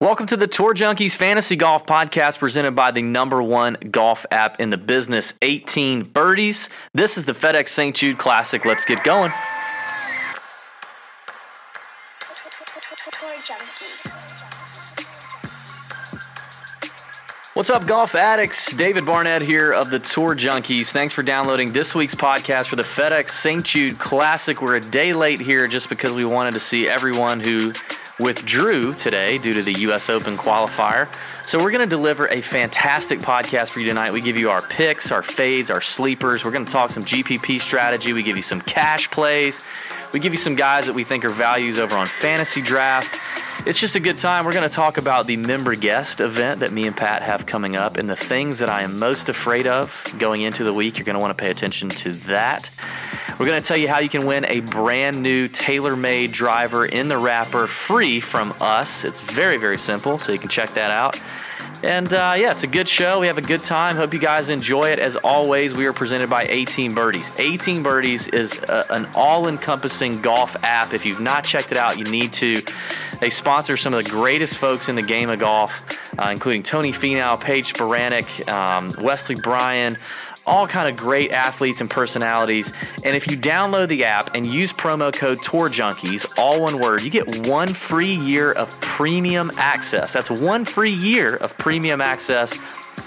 Welcome to the Tour Junkies Fantasy Golf Podcast presented by the number one golf app in the business, 18 Birdies. This is the FedEx St. Jude Classic. Let's get going. What's up, golf addicts? David Barnett here of the Tour Junkies. Thanks for downloading this week's podcast for the FedEx St. Jude Classic. We're a day late here just because we wanted to see everyone who withdrew today due to the U.S. Open qualifier. So we're going to deliver a fantastic podcast for you tonight. We give you our picks, our fades, our sleepers. We're going to talk some GPP strategy. We give you some cash plays. We give you some guys that we think are values over on Fantasy Draft. It's just a good time. We're going to talk about the member guest event that me and Pat have coming up and the things that I am most afraid of going into the week. You're going to want to pay attention to that. We're going to tell you how you can win a brand new TaylorMade driver in the wrapper free from us. It's very, very simple, so you can check that out. And uh, yeah, it's a good show. We have a good time. Hope you guys enjoy it. As always, we are presented by 18 Birdies. 18 Birdies is a, an all encompassing golf app. If you've not checked it out, you need to. They sponsor some of the greatest folks in the game of golf, uh, including Tony Finau, Paige Spiranac, um, Wesley Bryan all kind of great athletes and personalities. And if you download the app and use promo code Tour Junkies, all one word, you get one free year of premium access. That's one free year of premium access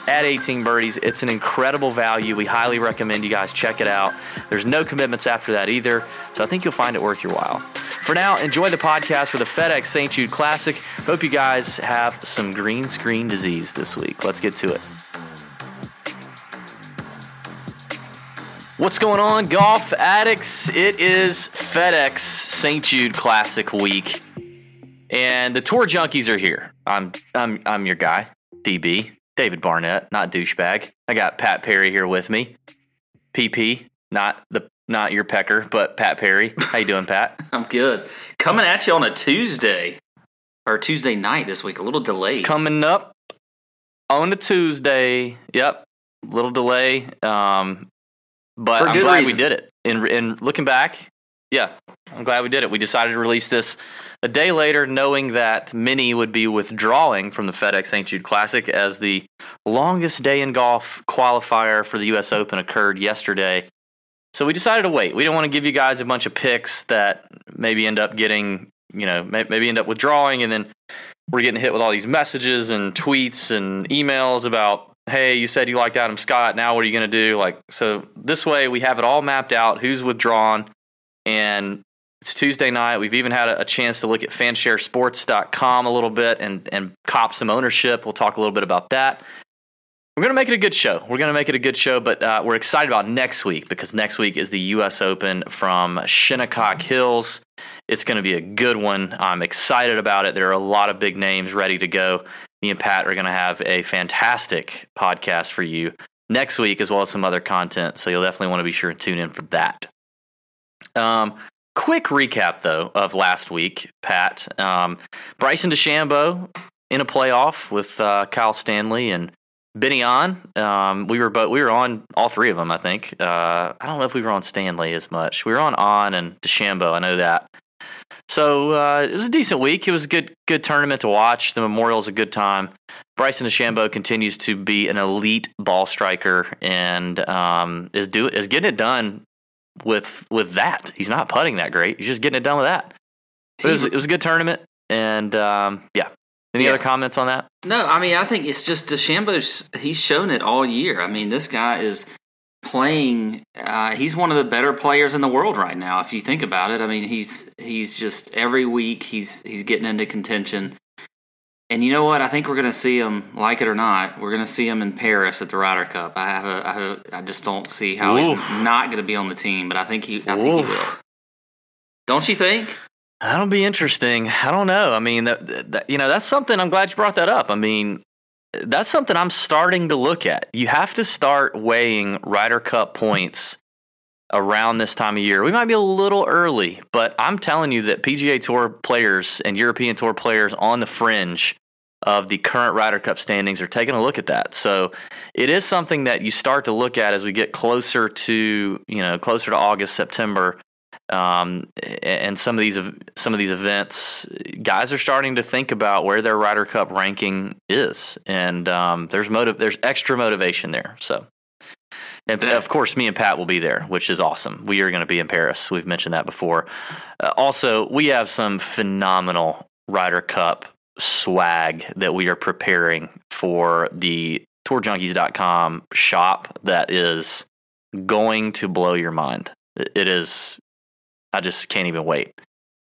at 18 Birdies. It's an incredible value. We highly recommend you guys check it out. There's no commitments after that either, so I think you'll find it worth your while. For now, enjoy the podcast for the FedEx St. Jude Classic. Hope you guys have some green screen disease this week. Let's get to it. What's going on, golf addicts? It is FedEx St. Jude Classic week, and the tour junkies are here. I'm I'm I'm your guy, DB David Barnett, not douchebag. I got Pat Perry here with me. PP, not the not your pecker, but Pat Perry. How you doing, Pat? I'm good. Coming at you on a Tuesday or Tuesday night this week. A little delayed. Coming up on a Tuesday. Yep, little delay. Um, but I'm glad we did it. And and looking back, yeah, I'm glad we did it. We decided to release this a day later, knowing that many would be withdrawing from the FedEx St. Jude Classic as the longest day in golf qualifier for the U.S. Open occurred yesterday. So we decided to wait. We don't want to give you guys a bunch of picks that maybe end up getting, you know, may- maybe end up withdrawing, and then we're getting hit with all these messages and tweets and emails about hey you said you liked adam scott now what are you going to do like so this way we have it all mapped out who's withdrawn and it's tuesday night we've even had a, a chance to look at fansharesports.com a little bit and and cop some ownership we'll talk a little bit about that we're going to make it a good show. We're going to make it a good show, but uh, we're excited about next week because next week is the U.S. Open from Shinnecock Hills. It's going to be a good one. I'm excited about it. There are a lot of big names ready to go. Me and Pat are going to have a fantastic podcast for you next week, as well as some other content. So you'll definitely want to be sure and tune in for that. Um, quick recap though of last week, Pat. Um, Bryson DeChambeau in a playoff with uh, Kyle Stanley and Ben An. Um, we were both we were on all three of them. I think. Uh, I don't know if we were on Stanley as much. We were on An and DeChambeau. I know that. So uh, it was a decent week. It was a good good tournament to watch. The Memorial is a good time. Bryson DeChambeau continues to be an elite ball striker and um, is do is getting it done with with that. He's not putting that great. He's just getting it done with that. It was it was a good tournament and um, yeah. Any Yeah. other comments on that? No, I mean, I think it's just DeChambeau's. He's shown it all year. I mean, this guy is playing. Uh, he's one of the better players in the world right now. If you think about it, I mean, he's he's just every week he's he's getting into contention. And you know what? I think we're going to see him, like it or not. We're going to see him in Paris at the Ryder Cup. I have a, I, have a, I just don't see how Oof. he's not going to be on the team. But I think he, I think Oof. he will. Don't you think? That'll be interesting. I don't know. I mean, that, that, you know, that's something. I'm glad you brought that up. I mean, that's something I'm starting to look at. You have to start weighing Ryder Cup points around this time of year. We might be a little early, but I'm telling you that PGA Tour players and European Tour players on the fringe of the current Ryder Cup standings are taking a look at that. So it is something that you start to look at as we get closer to, you know, closer to August, September um, and some of these some of these events, guys are starting to think about where their Ryder Cup ranking is, and um, there's motive, there's extra motivation there. So, and of course, me and Pat will be there, which is awesome. We are going to be in Paris. We've mentioned that before. Uh, also, we have some phenomenal Ryder Cup swag that we are preparing for the TourJunkies.com shop that is going to blow your mind. It is I just can't even wait.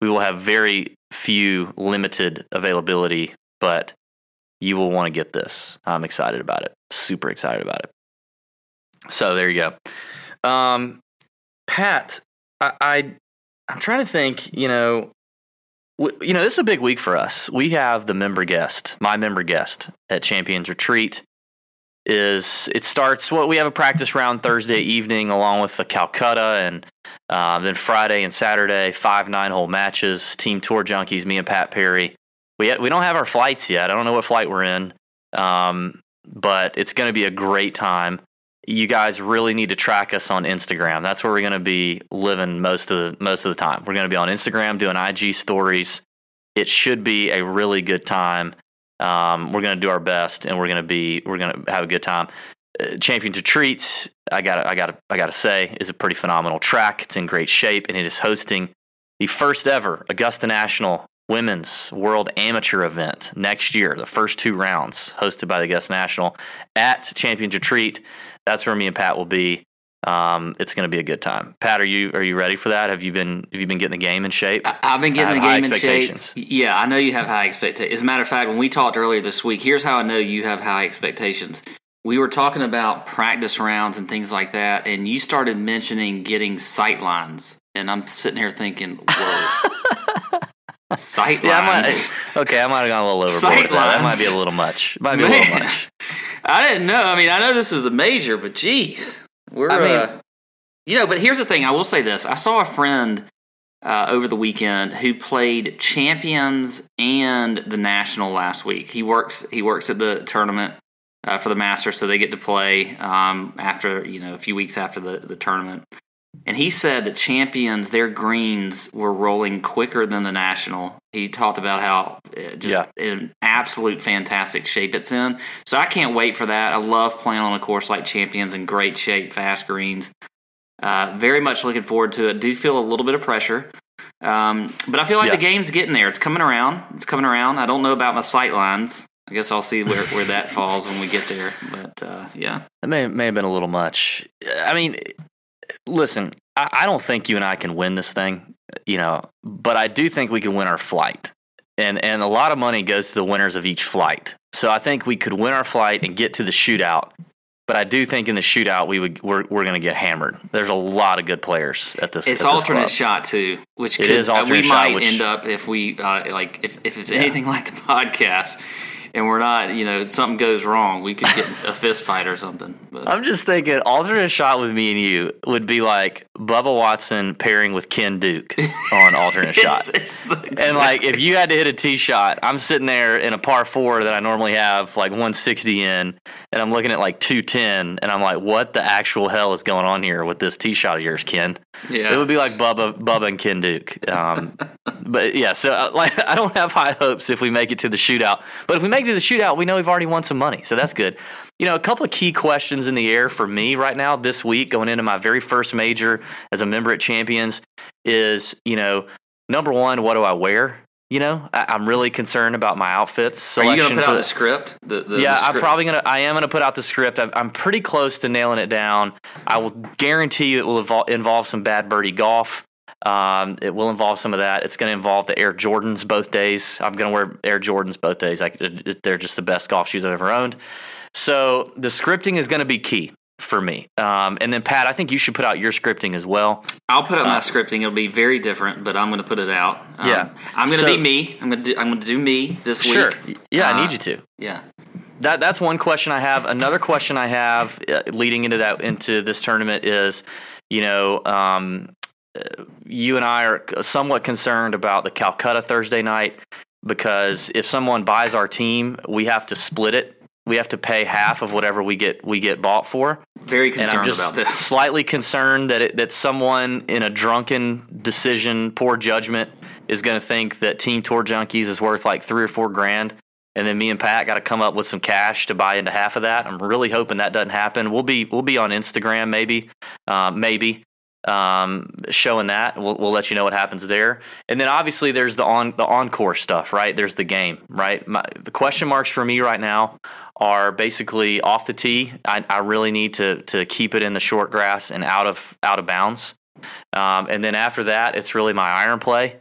We will have very few limited availability, but you will want to get this. I'm excited about it. Super excited about it. So there you go. Um, Pat, I, I I'm trying to think. You know, you know, this is a big week for us. We have the member guest, my member guest at Champions Retreat. Is it starts? Well, we have a practice round Thursday evening, along with the Calcutta, and uh, then Friday and Saturday, five nine hole matches. Team Tour Junkies, me and Pat Perry. We we don't have our flights yet. I don't know what flight we're in, um, but it's going to be a great time. You guys really need to track us on Instagram. That's where we're going to be living most of the most of the time. We're going to be on Instagram doing IG stories. It should be a really good time. Um, we're going to do our best, and we're going to be we're going to have a good time. Uh, Champions Retreat, I got I got I got to say, is a pretty phenomenal track. It's in great shape, and it is hosting the first ever Augusta National Women's World Amateur event next year. The first two rounds hosted by the Augusta National at Champions Retreat. That's where me and Pat will be. Um, it's going to be a good time. Pat, are you are you ready for that? Have you been have you been getting the game in shape? I- I've been getting the game in shape. Yeah, I know you have high expectations. As a matter of fact, when we talked earlier this week, here's how I know you have high expectations. We were talking about practice rounds and things like that, and you started mentioning getting sight lines, and I'm sitting here thinking, "Whoa, sight Yeah, I lines." might, okay, I might have gone a little overboard. Sight with that. that might be a little much. Might be a little much. I didn't know. I mean, I know this is a major, but geez, we're. I mean- uh, you know, but here's the thing. I will say this. I saw a friend uh, over the weekend who played champions and the national last week. He works. He works at the tournament uh, for the Masters, so they get to play um, after you know a few weeks after the the tournament. And he said that champions, their greens were rolling quicker than the national. He talked about how uh, just in absolute fantastic shape it's in. So I can't wait for that. I love playing on a course like champions in great shape, fast greens. Uh, very much looking forward to it. Do feel a little bit of pressure. Um, but I feel like Yeah. the game's getting there. It's coming around. It's coming around. I don't know about my sight lines. I guess I'll see where, where that falls when we get there. But uh, yeah. That may may have been a little much. I mean, listen, I, I don't think you and I can win this thing, you know, but I do think we can win our flight, and and a lot of money goes to the winners of each flight. So I think we could win our flight and get to the shootout. But I do think in the shootout we would we're, we're going to get hammered. There's a lot of good players at this. It's at this alternate club. shot too, which It could, is uh, we shot, might which- end up if we uh, like if, if it's anything like the podcast, and we're not, you know, something goes wrong, we could get a fist fight or something. But I'm just thinking, alternate shot with me and you would be like Bubba Watson pairing with Ken Duke on alternate shot. it's, it's And like, if you had to hit a tee shot, I'm sitting there in a par four that I normally have like 160 in, and I'm looking at like 210, and I'm like, what the actual hell is going on here with this tee shot of yours, Ken? yeah, It would be like Bubba, Bubba and Ken Duke. Um, but yeah, so uh, like, I don't have high hopes if we make it to the shootout. But if we make it to the shootout, we know we've already won some money, so that's good. You know, a couple of key questions in the air for me right now this week, going into my very first major as a member at Champions, is you know, number one, what do I wear? You know, I, I'm really concerned about my outfits Are you going to put out the- the script? The, the, yeah, the I'm probably gonna. I am gonna put out the script. I'm, I'm pretty close to nailing it down. I will guarantee you it will involve, involve some bad birdie golf. Um, it will involve some of that. It's going to involve the Air Jordans both days. I'm going to wear Air Jordans both days. I, they're just the best golf shoes I've ever owned. So the scripting is going to be key for me. Um, and then Pat, I think you should put out your scripting as well. I'll put my Uh, scripting. It'll be very different, but I'm going to put it out. Um, Yeah. I'm going to So- be me. I'm going to do, I'm going to do me this Sure. week. Yeah, I Uh, need you to. Yeah. That that's one question I have. Another question I have uh, leading into that into this tournament is, you know, um, uh, you and I are somewhat concerned about the Calcutta Thursday night because if someone buys our team, we have to split it. We have to pay half of whatever we get we get bought for. Very concerned And I'm just about this. slightly concerned that it, that someone in a drunken decision, poor judgment, is going to think that Team Tour Junkies is worth like three or four grand, and then me and Pat got to come up with some cash to buy into half of that. I'm really hoping that doesn't happen. We'll be we'll be on Instagram maybe, uh, maybe um, showing that. We'll, we'll let you know what happens there. And then obviously there's the on the encore stuff, right? There's the game, right? My, the question marks for me right now are basically off the tee. I, I really need to to keep it in the short grass and out of out of bounds. Um, and then after that, it's really my iron play.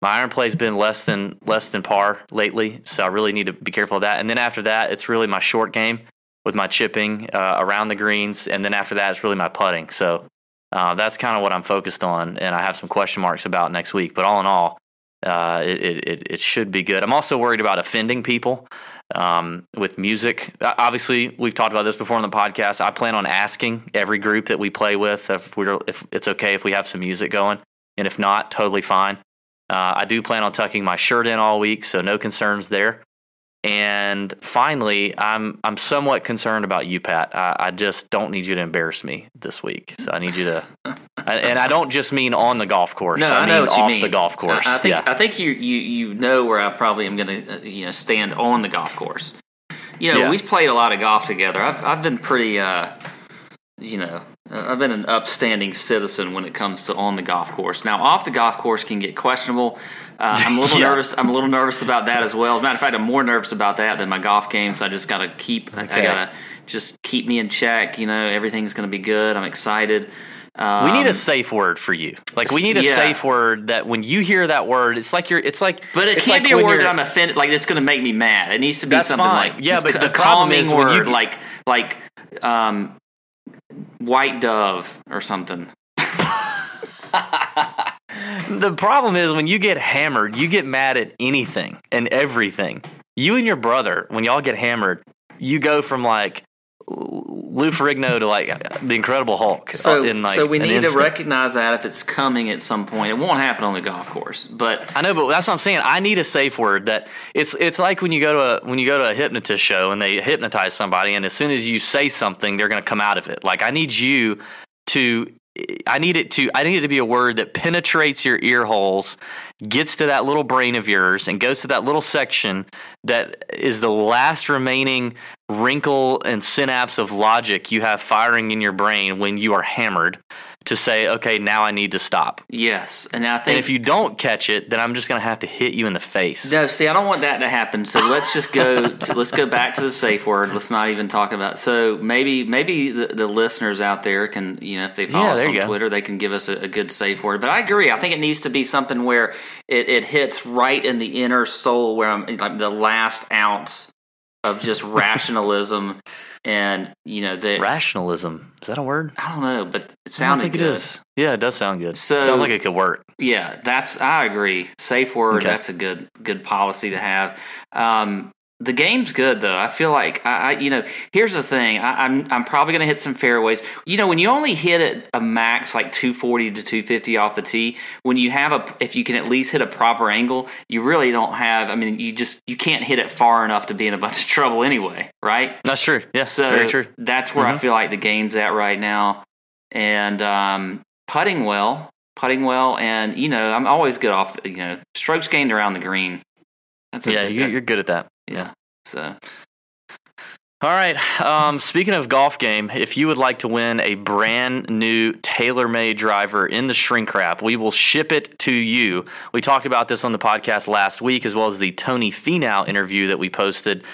My iron play's been less than less than par lately, so I really need to be careful of that. And then after that, it's really my short game with my chipping uh, around the greens, and then after that, it's really my putting. So uh, that's kind of what I'm focused on, and I have some question marks about next week. But all in all, uh, it, it, it, should be good. I'm also worried about offending people um, with music. Obviously, we've talked about this before on the podcast. I plan on asking every group that we play with if we're if it's okay if we have some music going, and if not, totally fine. Uh, I do plan on tucking my shirt in all week, so no concerns there. And finally, I'm I'm somewhat concerned about you, Pat. I, I just don't need you to embarrass me this week. So I need you to, and I don't just mean on the golf course. No, I, I, know mean what you off mean. the golf course. I, I think yeah. I think you, you you know where I probably am going to uh, you know stand on the golf course. You know, Yeah. we've played a lot of golf together. I've I've been pretty uh, you know, I've been an upstanding citizen when it comes to on the golf course. Now, off the golf course can get questionable. Uh, I'm a little Yeah. nervous. I'm a little nervous about that as well. As a matter of fact, I'm more nervous about that than my golf games. I just got to keep. I- I gotta just keep me in check. You know, everything's going to be good. I'm excited. we need Um, a safe word for you. Like we need a yeah. safe word that when you hear that word, it's like you're. It's like. But it it's can't like be a word that I'm offended. Like it's going to make me mad. It needs to be That's something fine. like Yeah, but a the calming is when you- word, like like um, white dove or something. The problem is when you get hammered, you get mad at anything and everything. You and your brother, when y'all get hammered, you go from like Lou Ferrigno to like the Incredible Hulk. So uh, in like so we need to recognize that if it's coming at some point, it won't happen on the golf course. But I know, but that's what I'm saying. I need a safe word that it's it's like when you go to a when you go to a hypnotist show and they hypnotize somebody, and as soon as you say something, they're going to come out of it. Like I need you to. I need it to. I need it to be a word that penetrates your ear holes, gets to that little brain of yours, and goes to that little section that is the last remaining wrinkle and synapse of logic you have firing in your brain when you are hammered. To say, okay, now I need to stop. yes, and I And think if you don't catch it, then I'm just going to have to hit you in the face. No, see, I don't want that to happen. So let's just go. To, let's go back to the safe word. Let's not even talk about. So maybe, maybe the, the listeners out there can, you know, if they follow Yeah, us on go. Twitter, they can give us a, a good safe word. But I agree. I think it needs to be something where it, it hits right in the inner soul, where I'm like the last ounce of just rationalism, and you know the Rationalism. Is that a word? I don't know, but it I think good. it is. Yeah, it does sound good. So- Sounds like it could work. Yeah, that's I agree. Safe word. Okay. That's a good good policy to have. Um, the game's good though. I feel like I, I you know, here's the thing. I, I'm I'm probably gonna hit some fairways. You know, when you only hit it a max like 240 to 250 off the tee, when you have a if you can at least hit a proper angle, you really don't have. I mean, you just you can't hit it far enough to be in a bunch of trouble anyway, right? That's true. Yes, So very true. that's where I Mhm. feel like the game's at right now. And um, putting well, putting well, and you know I'm always good off. You know, strokes gained around the green. That's a Yeah, you're good at that. Yeah. So All right. Um, speaking of golf game, if you would like to win a brand new TaylorMade driver in the shrink wrap, we will ship it to you. We talked about this on the podcast last week, as well as the Tony Finau interview that we posted.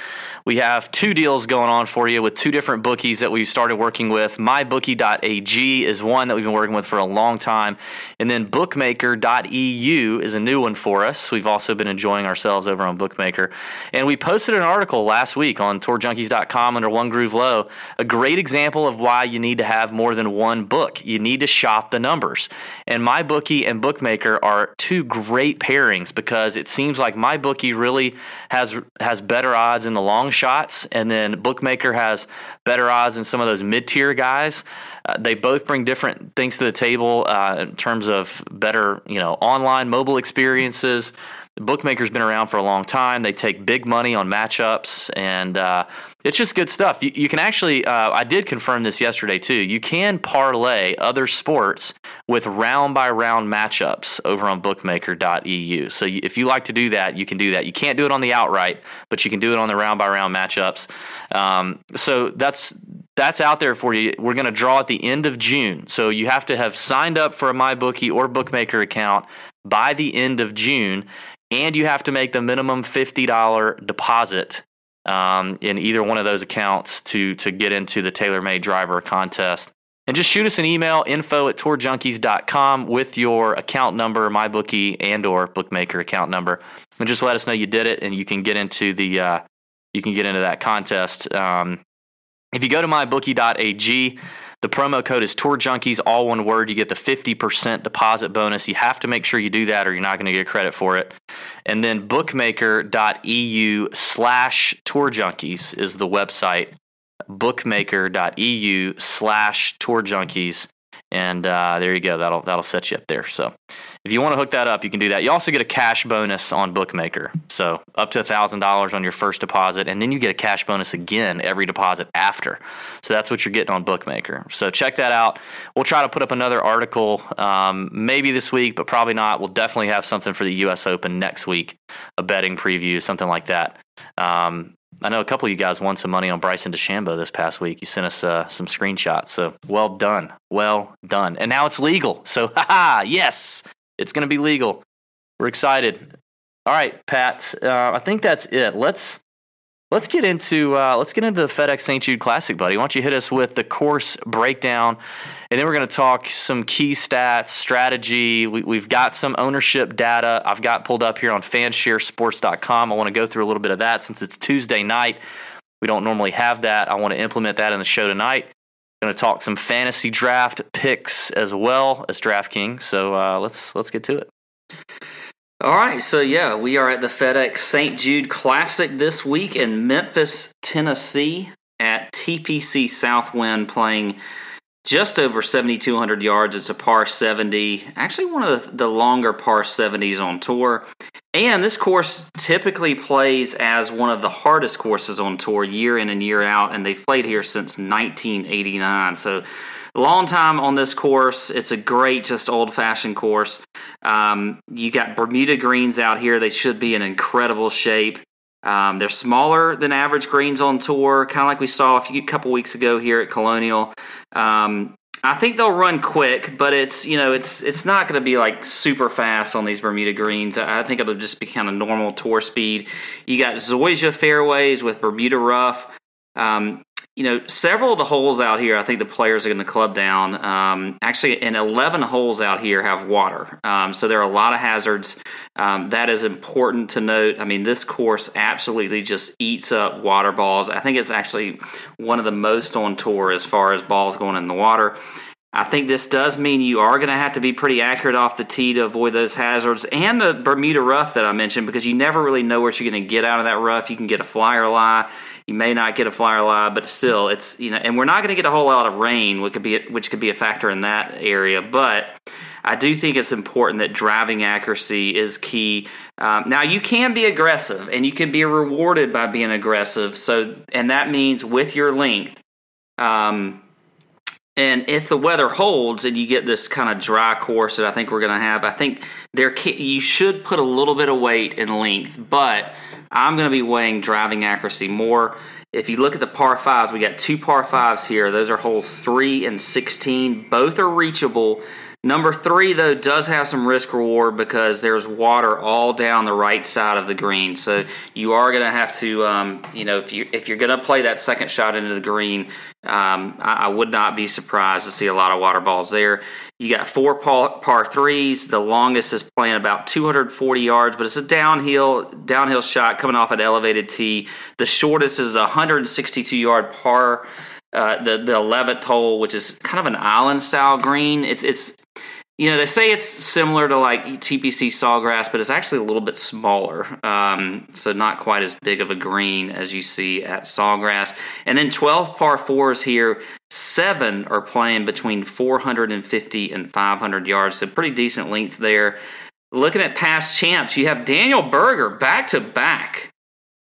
We have two deals going on for you with two different bookies that we've started working with. MyBookie.ag is one that we've been working with for a long time, and then Bookmaker.eu is a new one for us. We've also been enjoying ourselves over on Bookmaker, and we posted an article last week on TourJunkies.com under One Groove Low. A great example of why you need to have more than one book. You need to shop the numbers, and MyBookie and Bookmaker are two great pairings because it seems like MyBookie really has has better odds in the long shots, and then Bookmaker has better odds than some of those mid tier guys. Uh, they both bring different things to the table uh, in terms of better, you know, online mobile experiences. Bookmaker's been around for a long time. They take big money on matchups, and uh, it's just good stuff. You, you can actually, uh, I did confirm this yesterday too. You can parlay other sports with round by round matchups over on bookmaker.eu. So if you like to do that, you can do that. You can't do it on the outright, but you can do it on the round by round matchups. Um, so that's that's out there for you. We're going to draw at the end of June. So you have to have signed up for a MyBookie or Bookmaker account by the end of June and you have to make the minimum $50 deposit um, in either one of those accounts to to get into the TaylorMade driver contest. And just shoot us an email, info at tourjunkies.com with your account number, MyBookie and or Bookmaker account number. And just let us know you did it and you can get into the uh, you can get into that contest. Um, if you go to mybookie.ag, the promo code is Tour Junkies, all one word. You get the 50% deposit bonus. You have to make sure you do that or you're not going to get credit for it. And then bookmaker.eu slash Tour Junkies is the website. Bookmaker.eu slash Tour Junkies. And uh, there you go. That'll that'll set you up there. So if you want to hook that up, you can do that. You also get a cash bonus on Bookmaker. So up to thousand dollars on your first deposit, and then you get a cash bonus again every deposit after. So that's what you're getting on Bookmaker. So check that out. We'll try to put up another article um, maybe this week, but probably not. We'll definitely have something for the U.S. Open next week, a betting preview, something like that. Um, I know a couple of you guys won some money on Bryson DeChambeau this past week. You sent us uh, some screenshots, so well done, well done. And now it's legal, so haha, yes, it's going to be legal. We're excited. All right, Pat, uh, I think that's it. Let's let's get into uh, let's get into the FedEx St. Jude Classic, buddy. Why don't you hit us with the course breakdown, and then we're going to talk some key stats, strategy. We, have got some ownership data. I've got pulled up here on FanshareSports.com. I want to go through a little bit of that since it's Tuesday night. We don't normally have that. I want to implement that in the show tonight. Going to talk some fantasy draft picks as well as DraftKings. So uh, let's let's get to it. All right, so yeah, we are at the FedEx St. Jude Classic this week in Memphis, Tennessee, at TPC Southwind, playing just over 7,200 yards. It's a par 70, actually one of the, the longer par 70s on tour. And this course typically plays as one of the hardest courses on tour year in and year out, and they've played here since 1989. So long time on this course. It's a great, just old fashioned course. Um, you got Bermuda greens out here. They should be in incredible shape. Um, they're smaller than average greens on tour, kind of like we saw a few couple weeks ago here at Colonial. Um, I think they'll run quick, but it's you know it's it's not going to be like super fast on these Bermuda greens. I think it'll just be kind of normal tour speed. You got Zoysia fairways with Bermuda rough. Um, you know, several of the holes out here, I think the players are going to club down. Um, actually, in 11 holes out here have water. Um, so there are a lot of hazards. Um, that is important to note. I mean, this course absolutely just eats up water balls. I think it's actually one of the most on tour as far as balls going in the water. I think this does mean you are going to have to be pretty accurate off the tee to avoid those hazards and the Bermuda rough that I mentioned because you never really know what you're going to get out of that rough. You can get a flyer lie, you may not get a flyer lie, but still, it's you know, and we're not going to get a whole lot of rain, which could be which could be a factor in that area, but. I do think it's important that driving accuracy is key. Um, now you can be aggressive, and you can be rewarded by being aggressive. So, and that means with your length. Um, and if the weather holds and you get this kind of dry course that I think we're going to have, I think there can, you should put a little bit of weight in length, but I'm going to be weighing driving accuracy more. If you look at the par fives, we got two par fives here. Those are holes three and 16. Both are reachable. Number three, though, does have some risk reward because there's water all down the right side of the green. So you are going to have to, um, you know, if you if you're going to play that second shot into the green, um, I, I, would not be surprised to see a lot of water balls there. You got four par, par threes. The longest is playing about 240 yards, but it's a downhill downhill shot coming off an elevated tee. The shortest is a 162 yard par. Uh, the the eleventh hole, which is kind of an island style green. It's it's you know, they say it's similar to like TPC Sawgrass, but it's actually a little bit smaller. Um, so not quite as big of a green as you see at Sawgrass. And then 12 par fours here, seven are playing between 450 and 500 yards. So pretty decent length there. Looking at past champs, you have Daniel Berger back to back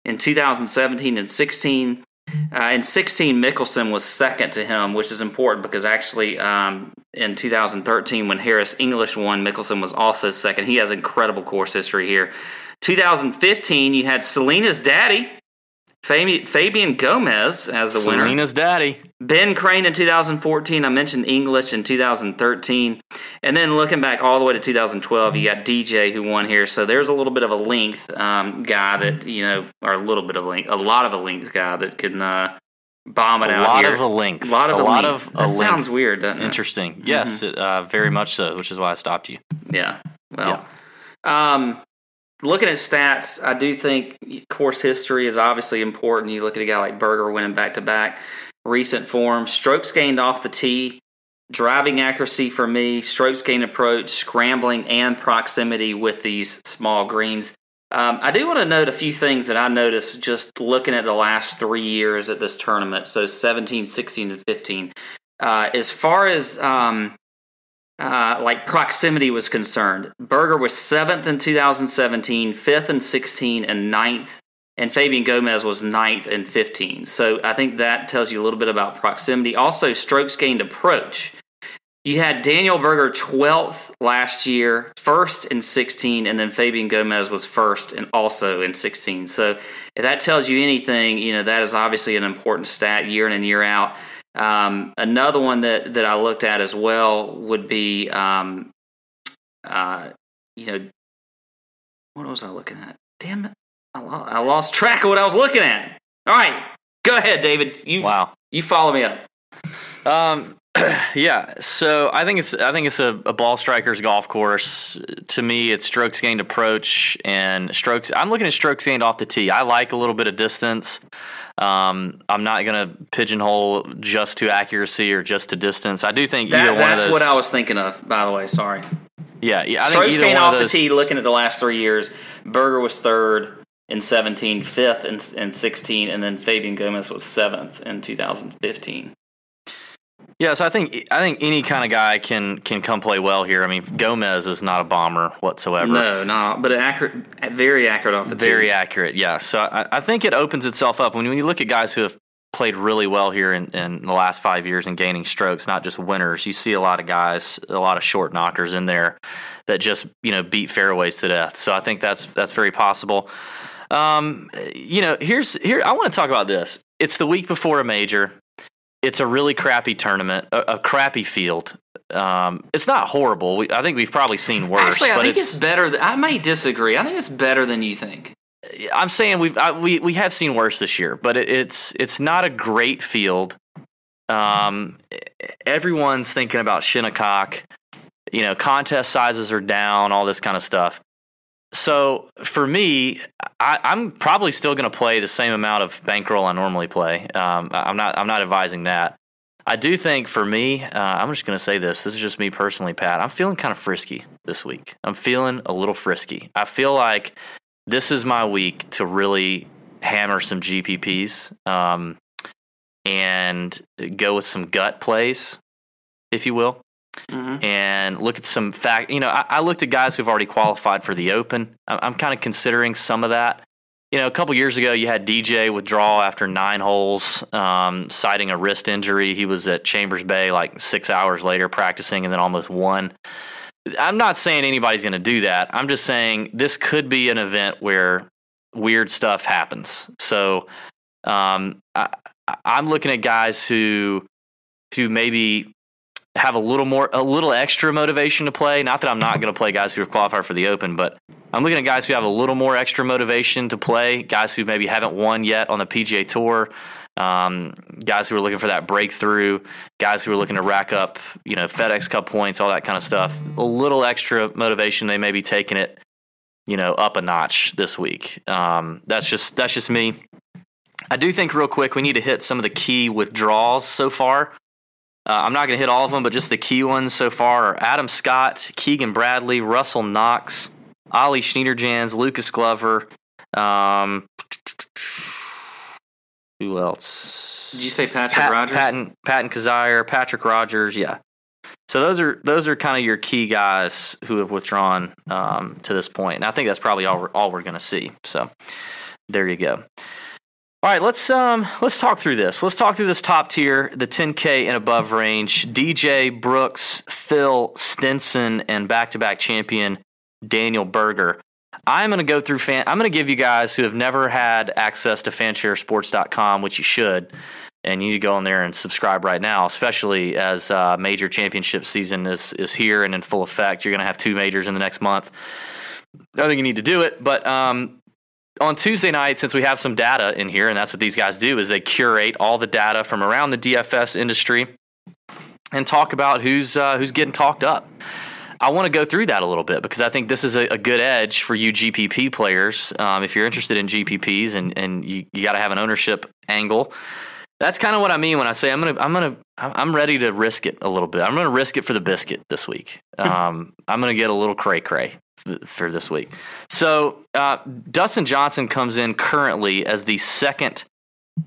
in 2017 and 16. Uh, in 16, Mickelson was second to him, which is important because actually um, in 2013, when Harris English won, Mickelson was also second. He has incredible course history here. 2015, you had Selena's daddy, Fabian Gomez, as the Selena's winner. Selena's daddy. Ben Crane in 2014. I mentioned English in 2013. And then looking back all the way to 2012, you got DJ who won here. So there's a little bit of a length um, guy that, you know, or a little bit of a length, a lot of a length guy that can uh, bomb it a out lot here. of a length. A lot of a, a lot length. of that a sounds weird, doesn't it? Interesting. Yes, it, uh, very much so, which is why I stopped you. Yeah. Well, um, looking at stats, I do think course history is obviously important. You look at a guy like Berger winning back to back, recent form, strokes gained off the tee, driving accuracy for me, strokes gained approach, scrambling, and proximity with these small greens. Um, I do want to note a few things that I noticed just looking at the last three years at this tournament. So 17, 16, and 15. Uh, as far as um, uh, like proximity was concerned, Berger was seventh in 2017, fifth in 16, and ninth. And Fabian Gomez was ninth and 15. So I think that tells you a little bit about proximity. Also, strokes gained approach. You had Daniel Berger 12th last year, first in 16, and then Fabian Gomez was first and also in 16. So if that tells you anything, you know, that is obviously an important stat year in and year out. Um, another one that, that I looked at as well would be, um, uh, you know, what was I looking at? Damn it. I, lo- I lost track of what I was looking at. All right. Go ahead, David. You, Wow. you follow me up. Um, yeah. So I think it's I think it's a, a ball striker's golf course. To me, it's strokes gained approach and strokes. I'm looking at strokes gained off the tee. I like a little bit of distance. Um, I'm not going to pigeonhole just to accuracy or just to distance. I do think That, either one of that's those. what I was thinking of, by the way. Sorry. Yeah, yeah. I think Strokes either gained off of those. the tee, looking at the last three years, Berger was third in 17, fifth in, in 16, and then Fabian Gomez was seventh in 2015. Yeah, so I think I think any kind of guy can can come play well here. I mean, Gomez is not a bomber whatsoever. No, no, but accurate, very accurate off the. Very accurate, yeah. So I, I think it opens itself up when, when you look at guys who have played really well here in, in the last five years and gaining strokes, not just winners. You see a lot of guys, a lot of short knockers in there that just you know beat fairways to death. So I think that's that's very possible. Um, you know, here's here I want to talk about this. It's the week before a major. It's a really crappy tournament, a, a crappy field. Um, it's not horrible. We, I think we've probably seen worse. Actually, I but think it's, better. Th- I may disagree. I think it's better than you think. I'm saying we've I, we we have seen worse this year, but it, it's it's not a great field. Um, everyone's thinking about Shinnecock. You know, contest sizes are down, all this kind of stuff. So for me, I, I'm probably still going to play the same amount of bankroll I normally play. Um, I'm not I'm not advising that. I do think for me, uh, I'm just going to say this. This is just me personally, Pat. I'm feeling kind of frisky this week. I'm feeling a little frisky. I feel like this is my week to really hammer some GPPs um, and go with some gut plays, if you will, Mhm. and look at some fact. You know, I, I looked at guys who've already qualified for the Open. I'm, I'm kind of considering some of that. You know, a couple years ago, you had DJ withdraw after nine holes, um, citing a wrist injury. He was at Chambers Bay like six hours later practicing and then almost won. I'm not saying anybody's going to do that. I'm just saying this could be an event where weird stuff happens. So um, I, I'm looking at guys who who maybe have a little more, a little extra motivation to play. Not that I'm not going to play guys who are qualified for the Open, but I'm looking at guys who have a little more extra motivation to play. Guys who maybe haven't won yet on the PGA Tour. Um, guys who are looking for that breakthrough. Guys who are looking to rack up, you know, FedEx Cup points, all that kind of stuff. A little extra motivation. They may be taking it, you know, up a notch this week. Um, that's just that's just me. I do think real quick we need to hit some of the key withdrawals so far. Uh, I'm not going to hit all of them, but just the key ones so far are Adam Scott, Keegan Bradley, Russell Knox, Ollie Schniederjans, Lucas Glover. Um, who else? Did you say Patrick Pat, Rodgers? Patton, Patton Kizzire, Patrick Rodgers. Yeah. So those are those are kind of your key guys who have withdrawn um, to this point, and I think that's probably all we're, all we're going to see. So there you go. All right, let's um let's talk through this. Let's talk through this top tier, the 10K and above range. DJ Brooks, Phil Stenson, and back-to-back champion Daniel Berger. I'm going to go through fan. I'm going to give you guys who have never had access to FanshareSports.com, which you should, and you need to go in there and subscribe right now, especially as uh, major championship season is is here and in full effect. You're going to have two majors in the next month. I think you need to do it, but um, on Tuesday night, since we have some data in here, and that's what these guys do, is they curate all the data from around the DFS industry and talk about who's uh, who's getting talked up. I want to go through that a little bit because I think this is a, a good edge for you GPP players. Um, if you're interested in GPPs and and you, you got to have an ownership angle, that's kind of what I mean when I say I'm gonna I'm gonna I'm ready to risk it a little bit. I'm gonna risk it for the biscuit this week. Um, I'm gonna get a little cray cray for this week. So uh, Dustin Johnson comes in currently as the second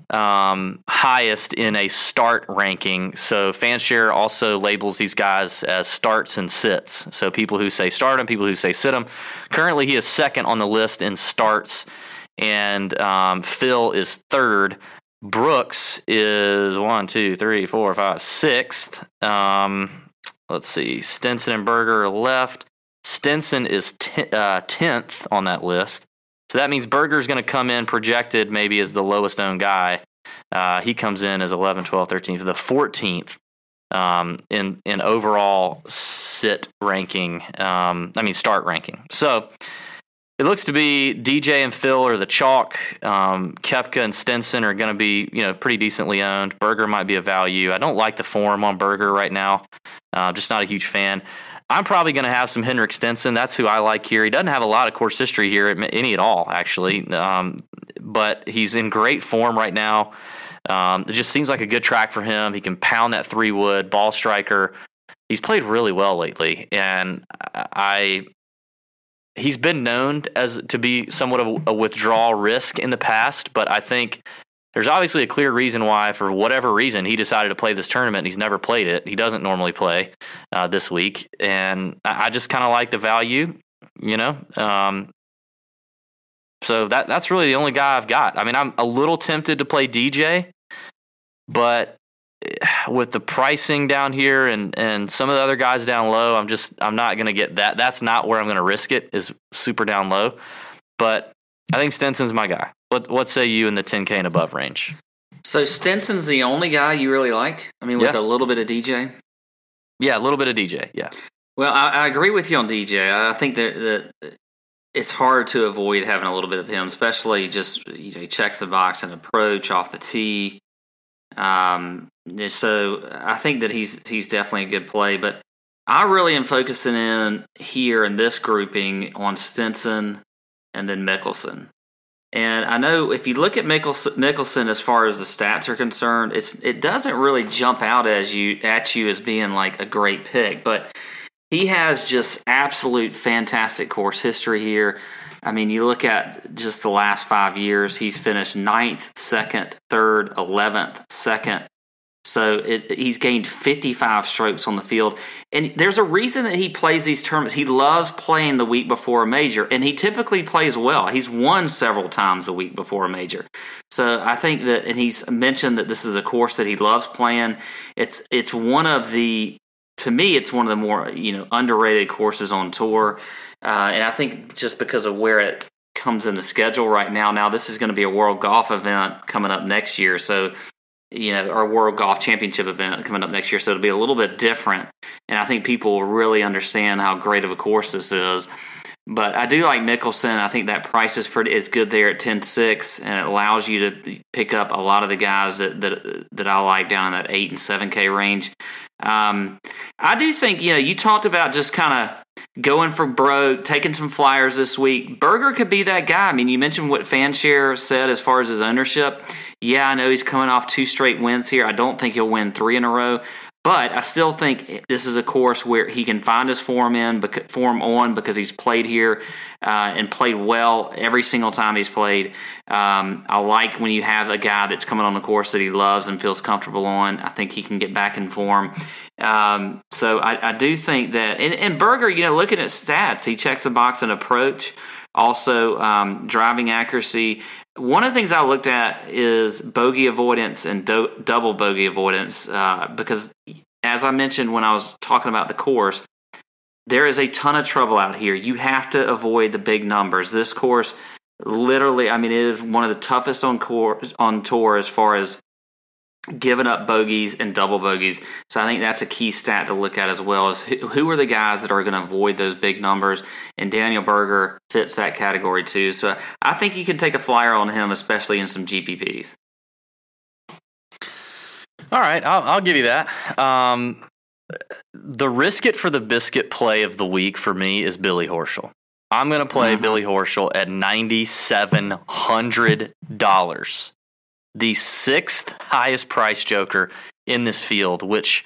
um, highest in a start ranking. So Fanshare also labels these guys as starts and sits. So people who say start them, people who say sit them. Currently, he is second on the list in starts, and um, Phil is third. Brooks is one, two, three, four, five, sixth. Um, let's see. Stenson and Berger left. Stenson is uh, 10th on that list. So that means Berger's going to come in projected maybe as the lowest owned guy. Uh, he comes in as 11, 12, 13th, the 14th um, in in overall sit ranking. Um, I mean start ranking. So it looks to be DJ and Phil are the chalk. Um, Koepka and Stenson are going to be you know pretty decently owned. Berger might be a value. I don't like the form on Berger right now. Uh, just not a huge fan. I'm probably going to have some Henrik Stenson. That's who I like here. He doesn't have a lot of course history here, any at all, actually. Um, but he's in great form right now. Um, it just seems like a good track for him. He can pound that three wood, ball striker. He's played really well lately, and I. He's been known as to be somewhat of a withdrawal risk in the past, but I think there's obviously a clear reason why, for whatever reason, he decided to play this tournament. He's never played it. He doesn't normally play uh, this week, and I just kind of like the value, you know. Um, so that that's really the only guy I've got. I mean, I'm a little tempted to play DJ, but with the pricing down here and and some of the other guys down low, I'm just I'm not going to get that. That's not where I'm going to risk it. Is super down low, but I think Stenson's my guy. What what say you in the 10k and above range? So Stenson's the only guy you really like. I mean, with Yeah. a little bit of DJ. Yeah, a little bit of DJ. Yeah, Well, I, I agree with you on DJ. I think that, that it's hard to avoid having a little bit of him, especially just you know he checks the box and approach off the tee. Um, so I think that he's he's definitely a good play, but I really am focusing in here in this grouping on Stenson and then Mickelson. And I know if you look at Mickelson, Mickelson as far as the stats are concerned, it's it doesn't really jump out as you at you as being like a great pick, but he has just absolute fantastic course history here. I mean, you look at just the last five years, he's finished ninth, second, third, eleventh, second. So it, he's gained 55 strokes on the field. And there's a reason that he plays these tournaments. He loves playing the week before a major, and he typically plays well. He's won several times a week before a major. So I think that, and he's mentioned that this is a course that he loves playing. It's it's one of the, to me, it's one of the more you know underrated courses on tour. Uh, and I think just because of where it comes in the schedule right now. Now this is going to be a World Golf event coming up next year, so you know, our World Golf Championship event coming up next year, so it'll be a little bit different. And I think people will really understand how great of a course this is. But I do like Mickelson. I think that price is pretty is good there at ten six, and it allows you to pick up a lot of the guys that that that I like down in that eight and seven K range. Um, I do think you know you talked about just kind of going for broke, taking some flyers this week. Berger could be that guy. I mean, you mentioned what Fanshare said as far as his ownership. Yeah, I know he's coming off two straight wins here. I don't think he'll win three in a row, but I still think this is a course where he can find his form in, form on because he's played here uh, and played well every single time he's played. Um, I like when you have a guy that's coming on the course that he loves and feels comfortable on. I think he can get back in form. Um, so I, I, do think that, and, and Berger, you know, looking at stats, he checks the box in approach also um, driving accuracy. One of the things I looked at is bogey avoidance and do- double bogey avoidance uh, because, as I mentioned when I was talking about the course, there is a ton of trouble out here. You have to avoid the big numbers. This course, literally, I mean, it is one of the toughest on course on tour as far as giving up bogeys and double bogeys. So I think that's a key stat to look at as well. Is who are the guys that are going to avoid those big numbers? And Daniel Berger fits that category too. So I think you can take a flyer on him, especially in some GPPs. All right, I'll, I'll give you that. Um, the risk it for the biscuit play of the week for me is Billy Horschel. I'm going to play mm-hmm. Billy Horschel at ninety seven hundred dollars the sixth highest price Joker in this field, which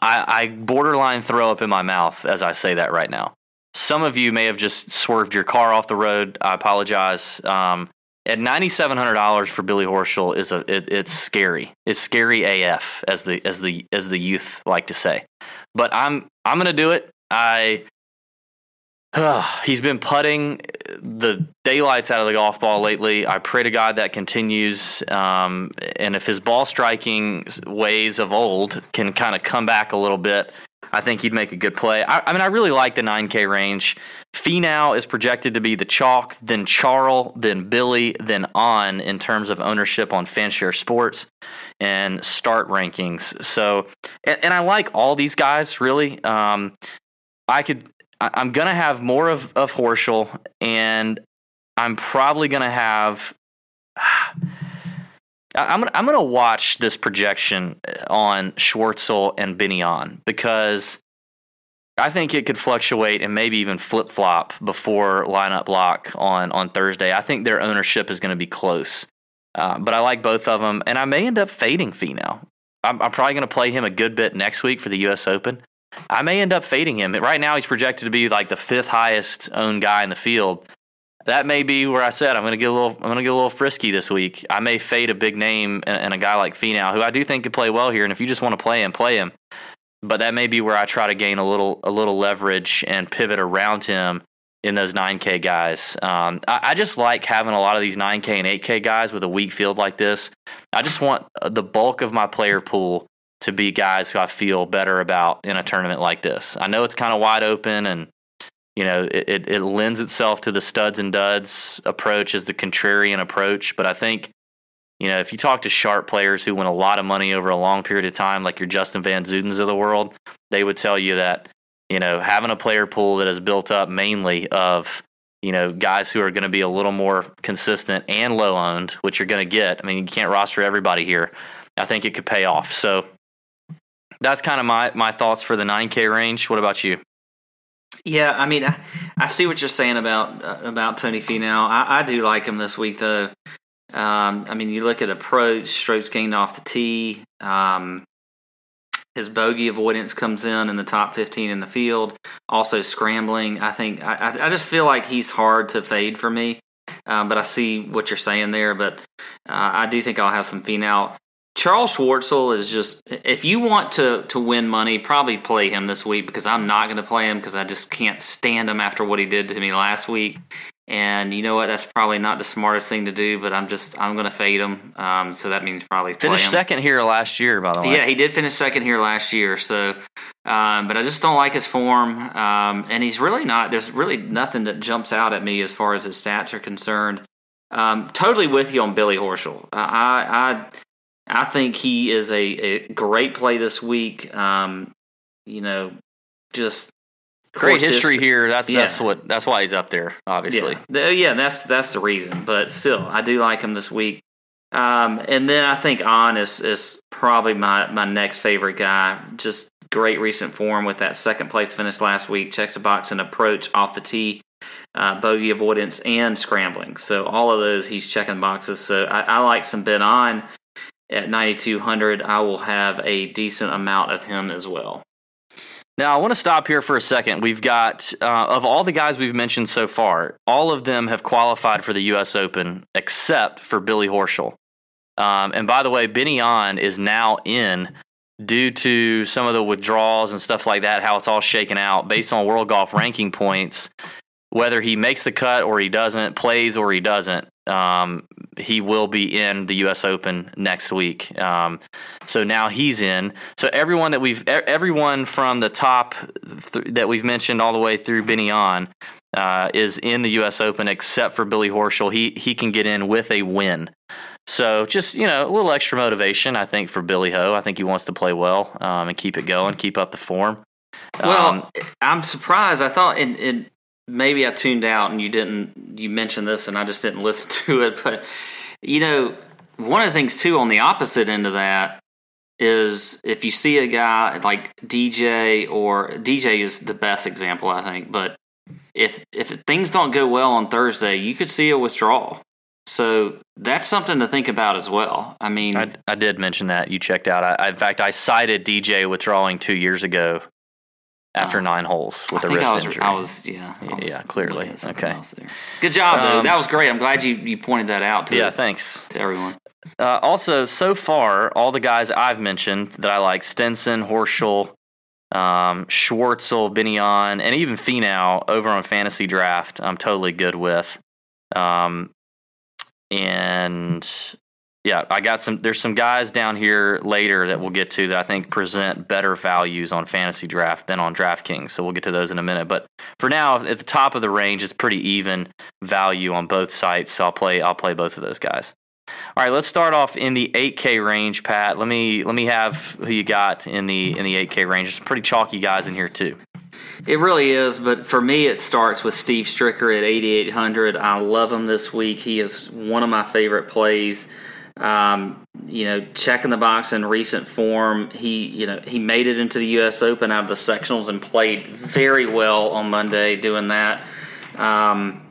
I, I, borderline throw up in my mouth as I say that right now. Some of you may have just swerved your car off the road. I apologize. Um, at ninety seven hundred dollars for Billy Horschel is a it, it's scary. It's scary AF as the as the as the youth like to say. But I'm I'm gonna do it. I he's been putting the daylights out of the golf ball lately. I pray to God that continues. Um, and if his ball striking ways of old can kind of come back a little bit, I think he'd make a good play. I, I mean, I really like the 9K range. Finau is projected to be the chalk, then Charles, then Billy, then on in terms of ownership on Fanshare Sports and start rankings. So, and, and I like all these guys really. Um, I could I, am gonna have more of of Horschel, and I'm probably gonna have. I'm gonna, I'm gonna watch this projection on Schwartzel and Ben An because I think it could fluctuate and maybe even flip flop before lineup lock on on Thursday. I think their ownership is going to be close, uh, but I like both of them, and I may end up fading Finau. I'm, I'm probably going to play him a good bit next week for the U.S. Open. I may end up fading him. Right now, he's projected to be like the fifth highest owned guy in the field. That may be where I said I'm going to get a little. I'm going to get a little frisky this week. I may fade a big name and, and a guy like Finau, who I do think could play well here. And if you just want to play him, play him. But that may be where I try to gain a little a little leverage and pivot around him in those 9K guys. Um, I, I, just like having a lot of these 9K and 8K guys with a weak field like this. I just want the bulk of my player pool to be guys who I feel better about in a tournament like this. I know it's kind of wide open and you know it, it, it, lends itself to the studs and duds approach as the contrarian approach, but I think you know if you talk to sharp players who win a lot of money over a long period of time, like your Justin Van Zundens of the world, they would tell you that you know having a player pool that is built up mainly of you know guys who are going to be a little more consistent and low owned, which you're going to get. I mean, you can't roster everybody here. I think it could pay off. So that's kind of my my thoughts for the 9K range. What about you? Yeah, I mean, I, I see what you're saying about uh, about Tony Finau. I, I do like him this week, though. Um, I mean, you look at approach, strokes gained off the tee. Um, his bogey avoidance comes in in the top 15 in the field. Also scrambling. I think I, I just feel like he's hard to fade for me. Um, but I see what you're saying there. But uh, I do think I'll have some Finau. Charles Schwartzel is just if you want to to win money, probably play him this week because I'm not going to play him because I just can't stand him after what he did to me last week. And you know what? That's probably not the smartest thing to do, but I'm just I'm going to fade him. Um, so that means probably Finished second here last year, by the way. Yeah, he did finish second here last year. So, um, but I just don't like his form, um, and he's really not. There's really nothing that jumps out at me as far as his stats are concerned. Um, totally with you on Billy Horschel. I I I think he is a, a great play this week. Um, you know, just Great course history here. That's Yeah. that's what that's why he's up there, obviously. yeah, yeah, that's that's the reason. But still, I do like him this week. Um, and then I think An is is probably my my next favorite guy. Just great recent form with that second place finish last week. Checks a box and approach off the tee, uh, bogey avoidance and scrambling. So all of those he's checking boxes. So I, I like some Ben An at ninety two hundred. I will have a decent amount of him as well. Now, I want to stop here for a second. We've got, uh, of all the guys we've mentioned so far, all of them have qualified for the U.S. Open except for Billy Horschel. Um, and by the way, Benny An is now in due to some of the withdrawals and stuff like that, how it's all shaken out based on world golf ranking points. Whether he makes the cut or he doesn't, plays or he doesn't, um, he will be in the U.S. Open next week. Um, so now he's in. So everyone that we've, everyone from the top th- that we've mentioned all the way through Benny An uh, is in the U.S. Open except for Billy Horschel. He he can get in with a win. So just you know a little extra motivation, I think, for Billy Ho. I think he wants to play well um, and keep it going, keep up the form. Well, Um, I'm surprised. I thought it, it maybe I tuned out and you didn't. You mentioned this and I just didn't listen to it. But you know, one of the things too on the opposite end of that is if you see a guy like DJ or DJ is the best example, I think. But if if things don't go well on Thursday, you could see a withdrawal. So that's something to think about as well. I mean, I, I did mention that you checked out. I, in fact, I cited DJ withdrawing two years ago after nine holes with I a wrist I was, injury. I was, yeah, I was Yeah, clearly. looking at something Okay. Good job, though. Um, that was great. I'm glad you, you pointed that out to yeah, thanks. to everyone. Uh, also, so far, all the guys I've mentioned that I like Stenson, Horschel, um, Schwartzel, Ben An, and even Finau over on Fantasy Draft, I'm totally good with. Um, and yeah, I got some. There's some guys down here later that we'll get to that I think present better values on Fantasy Draft than on DraftKings. So we'll get to those in a minute. But for now, at the top of the range, it's pretty even value on both sites. So I'll play. I'll play both of those guys. All right, let's start off in the 8K range, Pat. Let me let me have who you got in the in the 8K range. There's pretty chalky guys in here too. It really is, but for me, it starts with Steve Stricker at 8,800. I love him this week. He is one of my favorite plays. Um, you know, checking the box in recent form. He, you know, he made it into the U.S. Open out of the sectionals and played very well on Monday doing that. Um,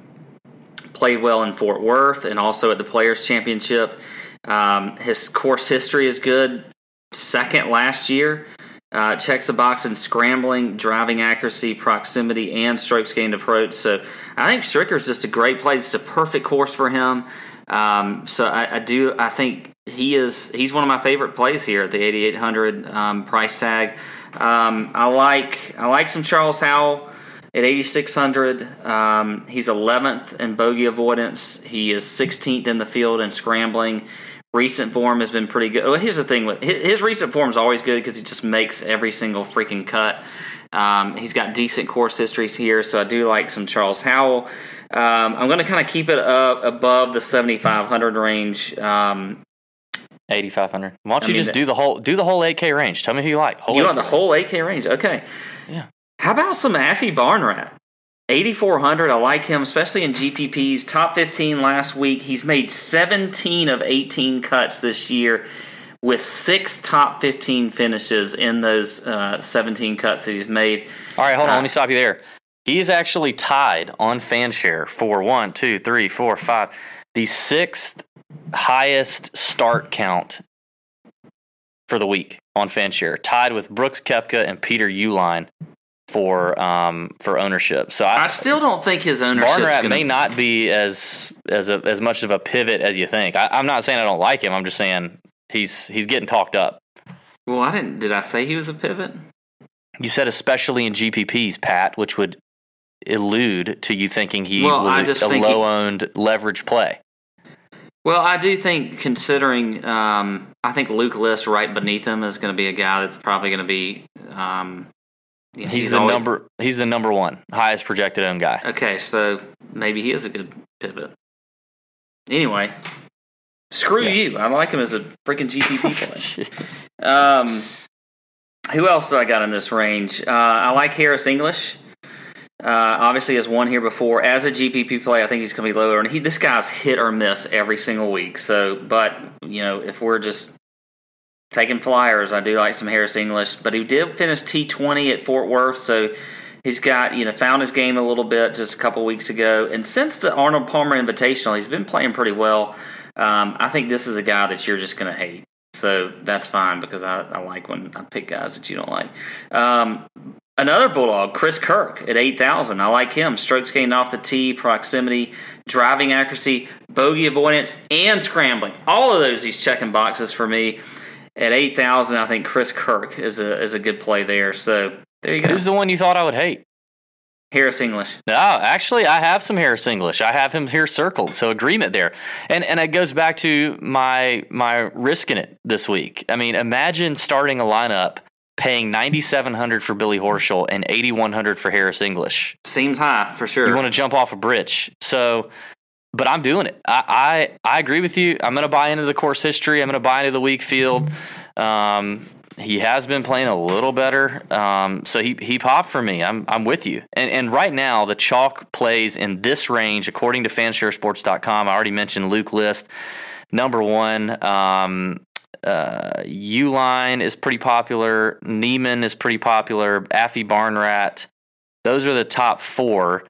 played well in Fort Worth and also at the Players Championship. Um, his course history is good. Second last year. Uh, checks the box in scrambling, driving accuracy, proximity, and strokes gained approach. So I think Stricker's just a great play. It's a perfect course for him. Um, so I, I do. I think he is. He's one of my favorite plays here at the 8,800 um, price tag. Um, I like. I like some Charles Howell at 8,600. Um, he's 11th in bogey avoidance. He is 16th in the field in scrambling. Recent form has been pretty good. Well, here's the thing with his, his recent form is always good because he just makes every single freaking cut. Um, he's got decent course histories here, so I do like some Charles Howell. Um, I'm going to kind of keep it up above the 7,500 range. Um, 8,500. Why don't I you mean, just do the whole do the whole 8K range? Tell me who you like. Whole you want the whole 8K range? Okay. Yeah. How about some Aphibarnrat? 8,400. I like him, especially in GPPs. Top 15 last week. He's made 17 of 18 cuts this year with six top 15 finishes in those uh, 17 cuts that he's made. All right, hold on. Uh, Let me stop you there. He is actually tied on FanShare for one, two, three, four, five, the sixth highest start count for the week on FanShare, tied with Brooks Koepka and Peter Uihlein for um for ownership. So I, I still don't think his ownership gonna, may not be as as a, as much of a pivot as you think. I, I'm not saying I don't like him. I'm just saying he's he's getting talked up. Well, I didn't. Did I say he was a pivot? You said especially in GPPs, Pat, which would elude to you thinking he Well, was a, a low owned leverage play. Well, I do think considering, um, I think Luke List right beneath him is going to be a guy that's probably going to be. Um, you know, He's, the always- number. He's the number one highest projected owned guy. Okay, so maybe he is a good pivot. Anyway, screw Yeah. you. I like him as a freaking GPP play. um, who else do I got in this range? Uh, I like Harris English. Uh, obviously, has won here before. As a GPP play, I think he's going to be lower. And he, this guy's hit or miss every single week. So, but you know, if we're just taking flyers, I do like some Harris English. But he did finish T twenty at Fort Worth, so he's got you know found his game a little bit just a couple weeks ago. And since the Arnold Palmer Invitational, he's been playing pretty well. Um, I think this is a guy that you're just going to hate. So that's fine because I, I like when I pick guys that you don't like. Um, Another Bulldog, Chris Kirk at 8,000. I like him. Strokes gained off the tee, proximity, driving accuracy, bogey avoidance, and scrambling. All of those he's checking boxes for me. At 8,000, I think Chris Kirk is a is a good play there. So there you go. Who's the one you thought I would hate? Harris English. No, actually, I have some Harris English. I have him here circled, so agreement there. And and it goes back to my my risking it this week. I mean, imagine starting a lineup paying ninety seven hundred for Billy Horschel and eighty one hundred for Harris English. Seems high for sure. You want to jump off a bridge, so. But I'm doing it. I, I, I agree with you. I'm going to buy into the course history. I'm going to buy into the weak field. Um, he has been playing a little better, um, so he he popped for me. I'm I'm with you. And and right now the chalk plays in this range according to FanshareSports.com. I already mentioned Luke List, number one. Um, uh, Uihlein is pretty popular. Niemann is pretty popular. Aphibarnrat. Those are the top four.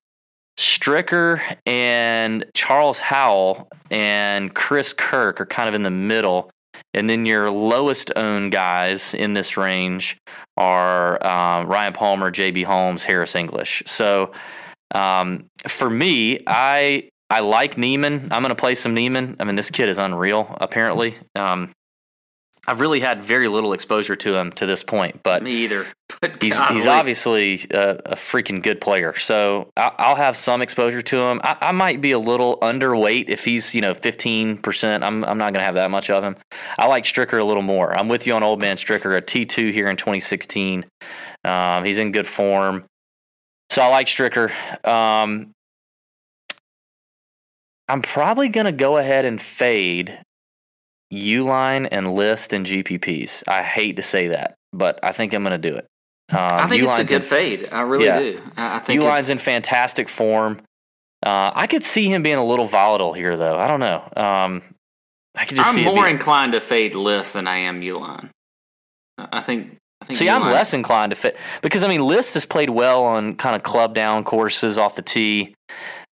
Stricker and Charles Howell and Chris Kirk are kind of in the middle. And then your lowest owned guys in this range are uh, Ryan Palmer, JB Holmes, Harris English. So um, for me, I I like Niemann. I'm going to play some Niemann. I mean, this kid is unreal. Apparently, um, I've really had very little exposure to him to this point, but Me either. But he's he's obviously a, a freaking good player. So I'll, I'll have some exposure to him. I, I might be a little underweight if he's you know fifteen percent. I'm I'm not going to have that much of him. I like Stricker a little more. I'm with you on old man Stricker, a T two here in 2016. Um, he's in good form, so I like Stricker. Um, I'm probably going to go ahead and fade Uihlein and List and GPPs. I hate to say that, but I think I'm going to do it. Um, I think it's a good in- fade. I really Yeah. do. I, I think Uihlein's in fantastic form. Uh, I could see him being a little volatile here, though. I don't know. Um, I could just I'm see more being- inclined to fade List than I am Uihlein. I I think. See, I'm less inclined to fit because I mean, List has played well on kind of club down courses off the tee.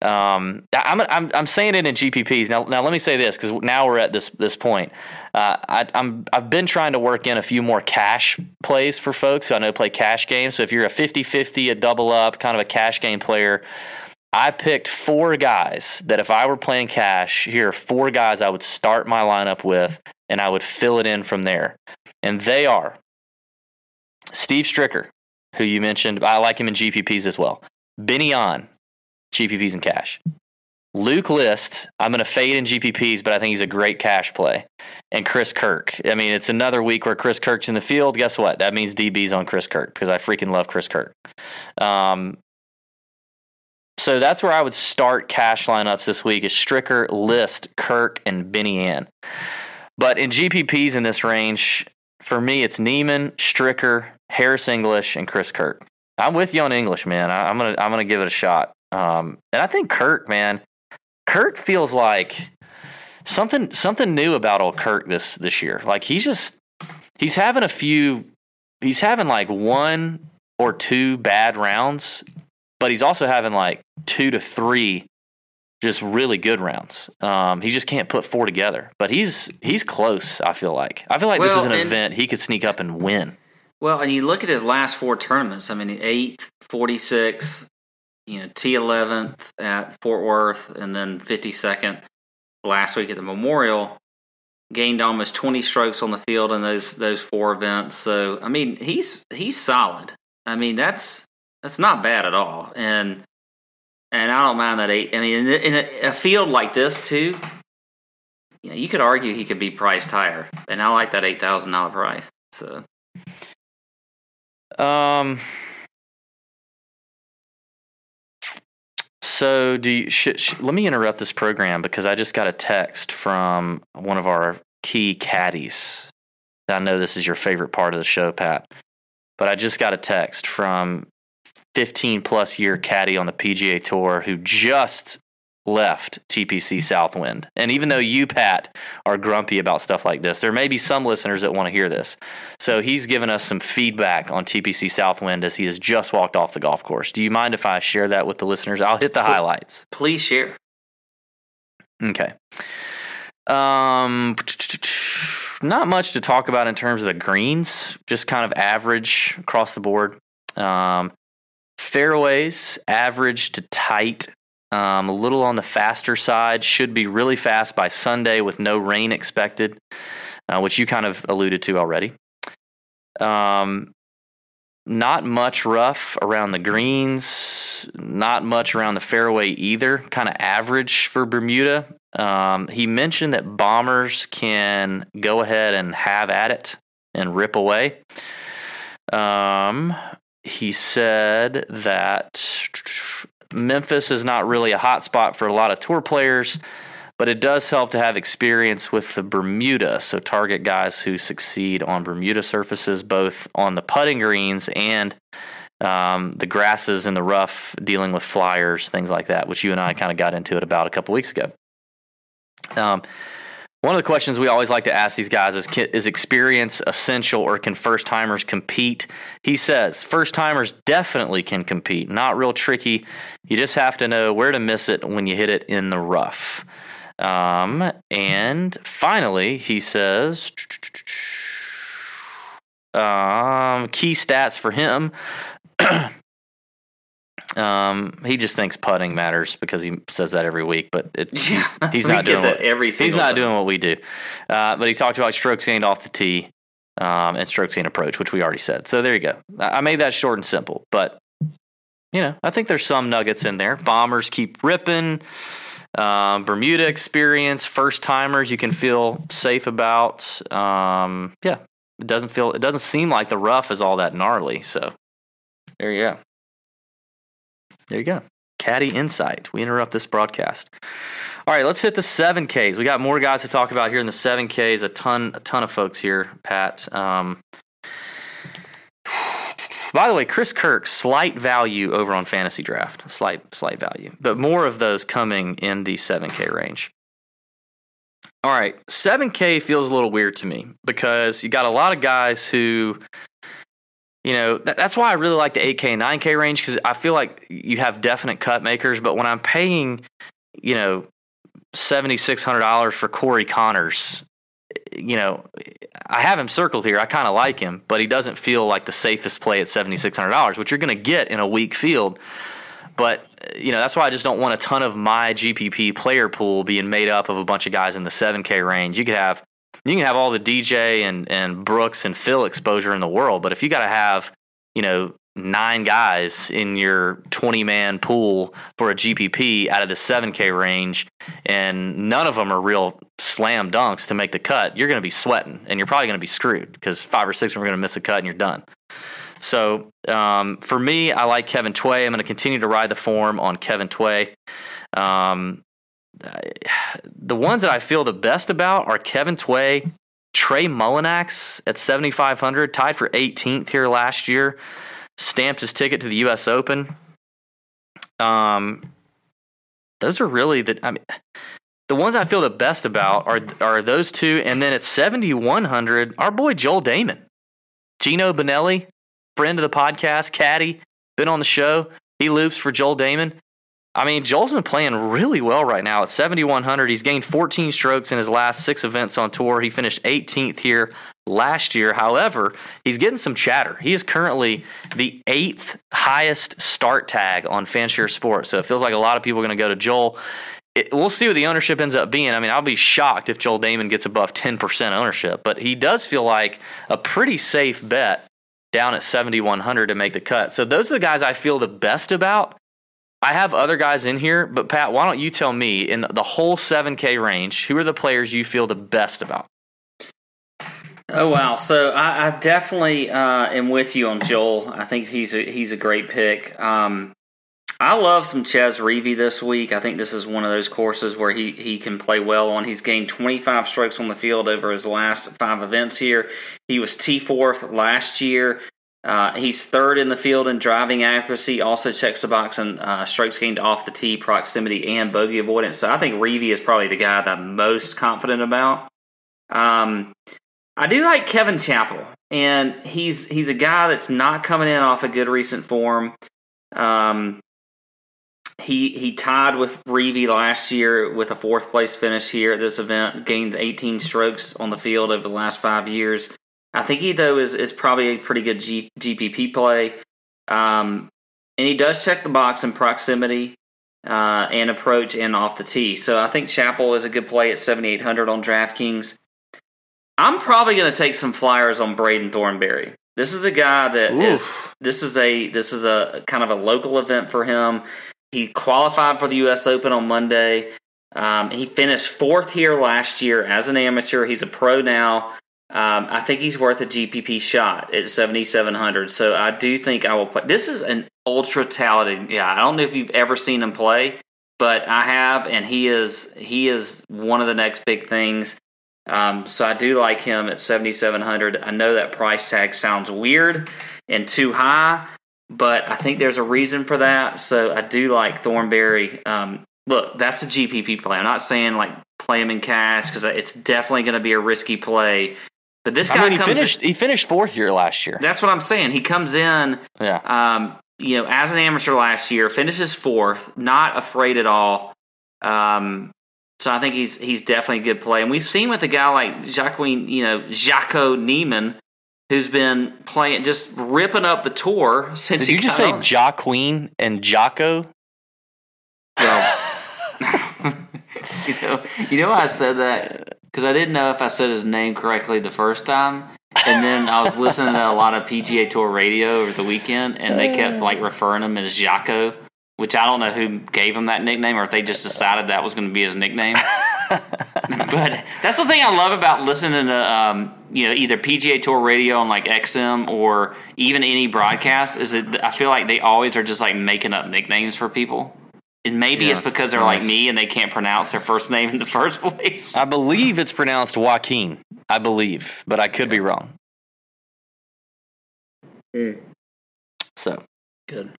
Um, I'm, I'm I'm saying it in GPPs now. Now let me say this because now we're at this this point. Uh, I, I'm I've been trying to work in a few more cash plays for folks I know play cash games. So if you're a 50-50, a double up, kind of a cash game player, I picked four guys that if I were playing cash, here are four guys I would start my lineup with, and I would fill it in from there. And they are Steve Stricker, who you mentioned. I like him in GPPs as well. Benny An, GPPs and cash. Luke List, I'm going to fade in GPPs, but I think he's a great cash play. And Chris Kirk. I mean, it's another week where Chris Kirk's in the field. Guess what? That means DB's on Chris Kirk because I freaking love Chris Kirk. Um, so that's where I would start cash lineups this week is Stricker, List, Kirk, and Benny An. But in GPPs in this range, for me, it's Niemann, Stricker, Harris English, and Chris Kirk. I'm with you on English, man. I, I'm gonna I'm gonna give it a shot. Um, and I think Kirk, man, Kirk feels like something something new about old Kirk this this year. Like he's just he's having a few he's having like one or two bad rounds, but he's also having like two to three just really good rounds. Um, he just can't put four together, but he's he's close. I feel like I feel like this is an event he could sneak up and win. Well, and you look at his last four tournaments. I mean, eighth, forty six, you know, T eleventh at Fort Worth, and then fifty second last week at the Memorial. Gained almost twenty strokes on the field in those those four events. So I mean, he's he's solid. I mean, that's that's not bad at all. And and I don't mind that eight. I mean, in, in a, a field like this too, you know, you could argue he could be priced higher, and I like that eight thousand dollar price. So Um. So do you? Sh- sh- let me interrupt this program because I just got a text from one of our key caddies. I know this is your favorite part of the show, Pat, but I just got a text from 15 plus year caddy on the PGA Tour who just left TPC Southwind. And even though you, Pat, are grumpy about stuff like this, there may be some listeners that want to hear this. So he's given us some feedback on TPC Southwind as he has just walked off the golf course. Do you mind if I share that with the listeners? I'll hit the highlights. please share. Okay. Um, not much to talk about in terms of the greens, just kind of average across the board. Um, fairways, average to tight, um, a little on the faster side. Should be really fast by Sunday with no rain expected, uh, which you kind of alluded to already. Um, not much rough around the greens, not much around the fairway either. Kind of average for Bermuda. Um, he mentioned that bombers can go ahead and have at it and rip away. Um, he said that Memphis is not really a hot spot for a lot of tour players, but it does help to have experience with the Bermuda. So target guys who succeed on Bermuda surfaces, both on the putting greens and um, the grasses in the rough, dealing with flyers, things like that, which you and I kind of got into it about a couple weeks ago. Um, one of the questions we always like to ask these guys is Is experience essential or can first timers compete? He says first timers definitely can compete. Not real tricky. You just have to know where to miss it when you hit it in the rough. Um, and finally, he says um, key stats for him. Um, he just thinks putting matters because he says that every week, but it, he's, he's We not doing what, every he's not time. doing what we do. Uh, but he talked about strokes gained off the tee um, and strokes gained approach, which we already said. So there you go. I I made that short and simple, but you know, I think there's some nuggets in there. Bombers keep ripping. Um, Bermuda experience, first timers, you can feel safe about. Um, yeah, it doesn't feel, it doesn't seem like the rough is all that gnarly. So there you go. There you go. Caddy insight. We interrupt this broadcast. All right, let's hit the seven Ks. We got more guys to talk about here in the seven Ks. A ton, a ton of folks here. Pat. Um, by the way, Chris Kirk, slight value over on Fantasy Draft. Slight, slight value, but more of those coming in the seven K range. All right, seven K feels a little weird to me because you got a lot of guys who you know that, that's why I really like the 8K, 9K range because I feel like you have definite cut makers. But when I'm paying, you know, seventy six hundred dollars for Corey Conners, you know, I have him circled here. I kind of like him, but he doesn't feel like the safest play at seventy six hundred dollars, which you're going to get in a weak field. But you know that's why I just don't want a ton of my GPP player pool being made up of a bunch of guys in the 7K range. You could have you can have all the DJ and and Brooks and Phil exposure in the world, but if you got to have you know nine guys in your 20 man pool for a GPP out of the 7K range, and none of them are real slam dunks to make the cut, you're going to be sweating and you're probably going to be screwed because five or six are going to miss a cut and you're done. So um, for me, I like Kevin Tway. I'm going to continue to ride the form on Kevin Tway. Um, the ones that I feel the best about are Kevin Tway, Trey Mullinax at 7,500, tied for 18th here last year, stamped his ticket to the U.S. Open. Um, those are really the. I mean, the ones I feel the best about are are those two, and then at 7,100, our boy Joel Dahmen, Geno Bonnalie, friend of the podcast, caddy, been on the show. He loops for Joel Dahmen. I mean, Joel's been playing really well right now at 7,100. He's gained 14 strokes in his last six events on tour. He finished 18th here last year. However, he's getting some chatter. He is currently the eighth highest start tag on Fanshare Sports. So it feels like a lot of people are going to go to Joel. It, we'll see what the ownership ends up being. I mean, I'll be shocked if Joel Dahmen gets above 10% ownership, but he does feel like a pretty safe bet down at 7,100 to make the cut. So those are the guys I feel the best about. I have other guys in here, but Pat, why don't you tell me in the whole 7K range, who are the players you feel the best about? Oh wow! So I, I definitely uh, am with you on Joel. I think he's a he's a great pick. Um, I love some Chez Reavie this week. I think this is one of those courses where he, he can play well on. He's gained 25 strokes on the field over his last five events here. He was T fourth last year. Uh, he's third in the field in driving accuracy. Also checks the box in uh, strokes gained off the tee, proximity, and bogey avoidance. So I think Reavie is probably the guy that I'm most confident about. Um, I do like Kevin Chappell, and he's he's a guy that's not coming in off a good recent form. Um, he he tied with Reavie last year with a fourth place finish here at this event. Gained 18 strokes on the field over the last five years. I think he though is is probably a pretty good G, GPP play. Um, and he does check the box in proximity uh, and approach and off the tee. So I think Chappell is a good play at 7,800 on DraftKings. I'm probably going to take some flyers on Braden Thornberry. This is a guy that is. Oof. This is a this is a kind of a local event for him. He qualified for the U.S. Open on Monday. Um, he finished fourth here last year as an amateur. He's a pro now. Um, I think he's worth a GPP shot at 7,700. So I do think I will play. This is an ultra talented guy. I don't know if you've ever seen him play, but I have, and he is he is one of the next big things. Um, so I do like him at 7,700. I know that price tag sounds weird and too high, but I think there's a reason for that. So I do like Thornberry. Um, look, that's a GPP play. I'm not saying like play him in cash because it's definitely going to be a risky play. But this guy I mean, he comes. finished he finished fourth here last year. that's what I'm saying. He comes in, Yeah. um, you know, as an amateur last year, finishes fourth, not afraid at all. Um, so I think he's he's definitely a good play. And we've seen with a guy like Jacqueline, you know, Jaco Niemann, who's been playing just ripping up the tour since Did he you just say on. Ja Queen and Jocko? you know, you know I said that because I didn't know if I said his name correctly the first time, and then I was listening to a lot of PGA Tour radio over the weekend, and they kept like referring him as Jaco, which I don't know who gave him that nickname or if they just decided that was going to be his nickname. but that's the thing I love about listening to um, you know either PGA Tour radio on like XM or even any broadcast is that I feel like they always are just like making up nicknames for people. And maybe Yeah, it's because they're like me and they can't pronounce their first name in the first place. I believe it's pronounced Joaquin. I believe, but I could be wrong. Hmm. So, Good.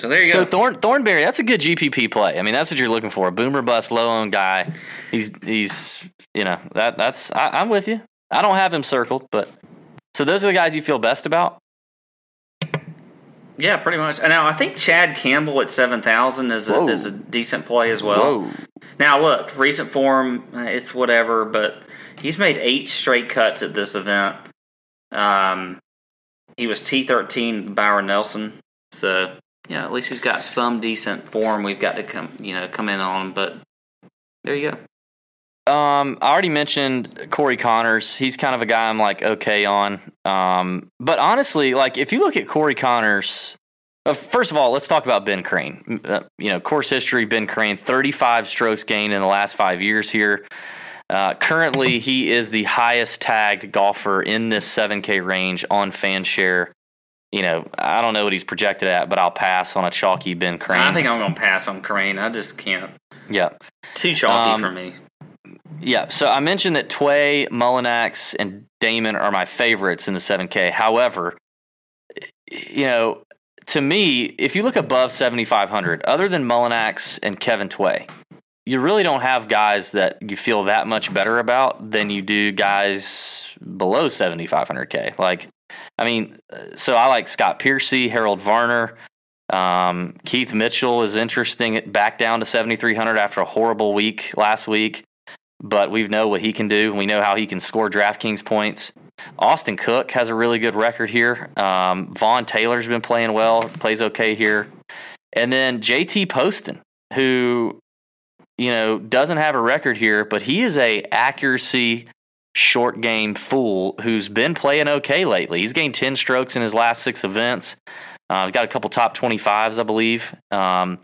So there you so go. So Thorn, Thornberry, that's a good GPP play. I mean, that's what you're looking for. A boomer bust, low owned guy. He's he's you know that that's I, I'm with you. I don't have him circled, but so those are the guys you feel best about. Yeah, pretty much. And now I think Chad Campbell at seven thousand is a, Whoa. is a decent play as well. Whoa. Now look, recent form, uh, it's whatever, but he's made eight straight cuts at this event. Um, he was T thirteen Byron Nelson, so yeah, at least he's got some decent form. We've got to come, you know, come in on, but there you go. Um, I already mentioned Corey Conners. He's kind of a guy I'm like okay on. Um, but honestly, like if you look at Corey Conners, uh, first of all, let's talk about Ben Crane. Uh, you know, course history: Ben Crane, 35 strokes gained in the last five years here. Uh, currently, he is the highest tagged golfer in this 7K range on FanShare. You know, I don't know what he's projected at, but I'll pass on a chalky Ben Crane. I think I'm going to pass on Crane. I just can't. yeah. Too chalky Um, for me. Yeah, so I mentioned that Tway, Mullinax, and Dahmen are my favorites in the 7K. However, you know, to me, if you look above 7,500, other than Mullinax and Kevin Tway, you really don't have guys that you feel that much better about than you do guys below 7,500K. Like, I mean, so I like Scott Piercy, Harold Varner. Um, Keith Mitchell is interesting, back down to 7,300 after a horrible week last week but we know what he can do. We know how he can score DraftKings points. Austin Cook has a really good record here. Um, Vaughn Taylor's been playing well, plays okay here. And then JT Poston, who, you know, doesn't have a record here, but he is a accuracy short game fool who's been playing okay lately. He's gained 10 strokes in his last six events. Uh, he's got a couple top 25s, I believe. Um,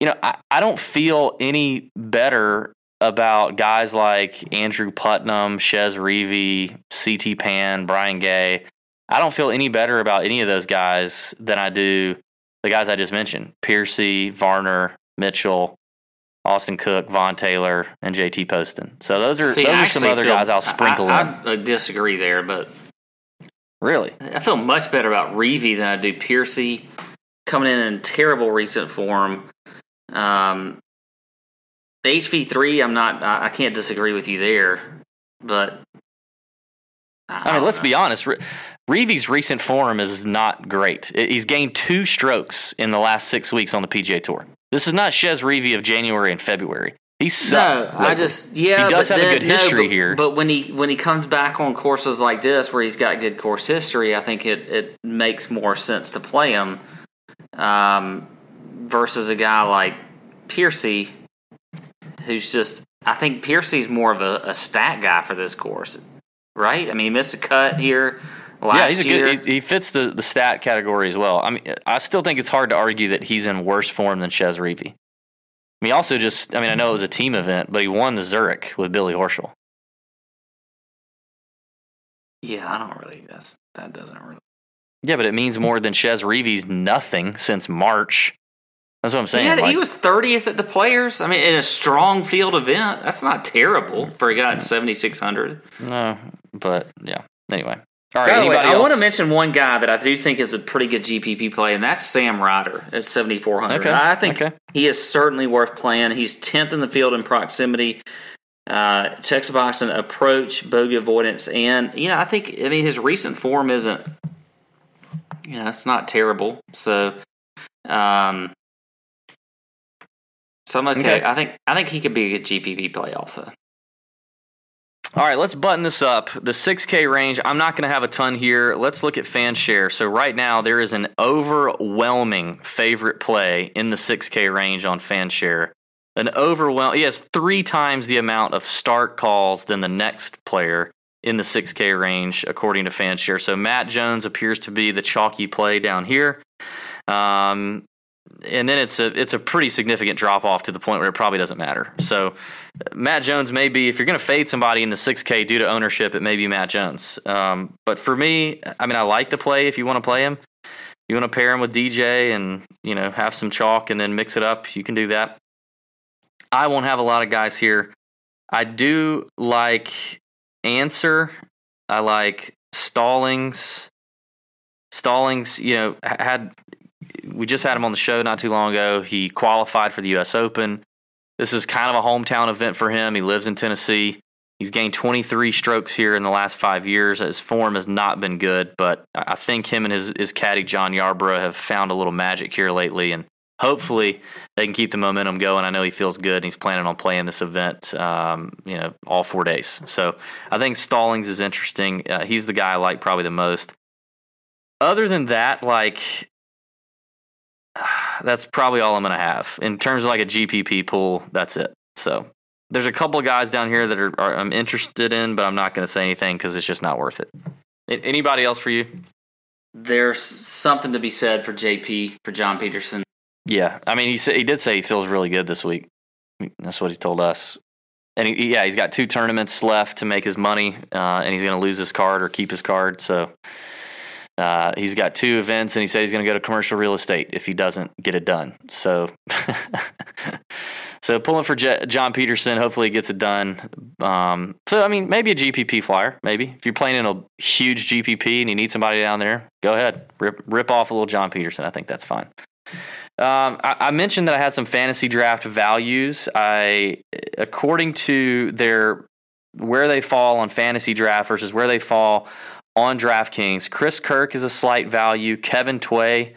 you know, I, I don't feel any better about guys like Andrew Putnam, Chez Reavie, CT Pan, Brian Gay. I don't feel any better about any of those guys than I do the guys I just mentioned Piercy, Varner, Mitchell, Austin Cook, Vaughn Taylor, and JT Poston. So those are See, those I are some other feel- guys I'll sprinkle I, in. I, I disagree there, but Really? I feel much better about Reavie than I do Piercy. Coming in in terrible recent form. Um, HV3, I'm not. I, I can't disagree with you there, but I mean, let's be honest. Re- Reavie's recent form is not great. He's gained two strokes in the last six weeks on the PGA Tour. This is not Chez Reavie of January and February. He sucked. No, I just yeah. He does have a then- good no, history but- here. But when he when he comes back on courses like this, where he's got good course history, I think it it makes more sense to play him um, versus a guy like Piercy, who's just. I think Piercy's more of a, a stat guy for this course, right? I mean, he missed a cut here last yeah, he's a year. good. He, he fits the, the stat category as well. I mean, I still think it's hard to argue that he's in worse form than Chez Reavie. I mean, also just. I mean, I know it was a team event, but he won the Zurich with Billy Horschel. yeah, I don't really. That's that doesn't really. Yeah, but it means more than Chez Reavie's nothing since March. That's what I'm saying. Had- like- he was 30th at the Players. I mean, in a strong field event, that's not terrible for a guy at 7600. No, but yeah. Anyway, all right. By the way, anybody I want to mention one guy that I do think is a pretty good GPP play, and that's Sam Ryder at 7400. Okay, I think okay. he is certainly worth playing. He's 10th in the field in proximity. Uh, checks box in approach, bogey avoidance, and you know I think I mean his recent form isn't, you know, it's not terrible. So, um, so I'm okay. Okay. I think I think he could be a good GPP play also. All right, let's button this up. The 6K range, I'm not going to have a ton here. Let's look at fan share. So, right now, there is an overwhelming favorite play in the 6K range on fan share. An overwhelm, he has three times the amount of start calls than the next player in the 6K range, according to fan share. So, Matt Jones appears to be the chalky play down here. Um, and then it's a it's a pretty significant drop off to the point where it probably doesn't matter. So Matt Jones may be if you're going to fade somebody in the 6K due to ownership, it may be Matt Jones. Um, but for me, I mean, I like the play if you want to play him. You want to pair him with DJ and you know have some chalk and then mix it up. You can do that. I won't have a lot of guys here. I do like Ancer. I like Stallings. Stallings, you know, had we just had him on the show not too long ago. He qualified for the U.S. Open. This is kind of a hometown event for him. He lives in Tennessee. He's gained 23 strokes here in the last five years. His form has not been good, but I think him and his, his caddy, John Yarborough, have found a little magic here lately. And hopefully they can keep the momentum going. I know he feels good and he's planning on playing this event, um, you know, all four days. So I think Stallings is interesting. Uh, he's the guy I like probably the most. Other than that, like, that's probably all I'm going to have in terms of like a GPP pool. That's it. So there's a couple of guys down here that are, are I'm interested in, but I'm not going to say anything because it's just not worth it. Anybody else for you? There's something to be said for JP for John Peterson. Yeah, I mean he said he did say he feels really good this week. That's what he told us. And he, yeah, he's got two tournaments left to make his money, uh, and he's going to lose his card or keep his card. So uh, he's got two events, and he said he's going to go to commercial real estate if he doesn't get it done. So, so pulling for John Peterson. Hopefully, he gets it done. Um, so, I mean, maybe a GPP flyer. Maybe if you're playing in a huge GPP and you need somebody down there, go ahead rip rip off a little John Peterson. I think that's fine. Um, I, I mentioned that I had some fantasy draft values. I, according to their where they fall on fantasy draft versus where they fall on DraftKings, Chris Kirk is a slight value. Kevin Tway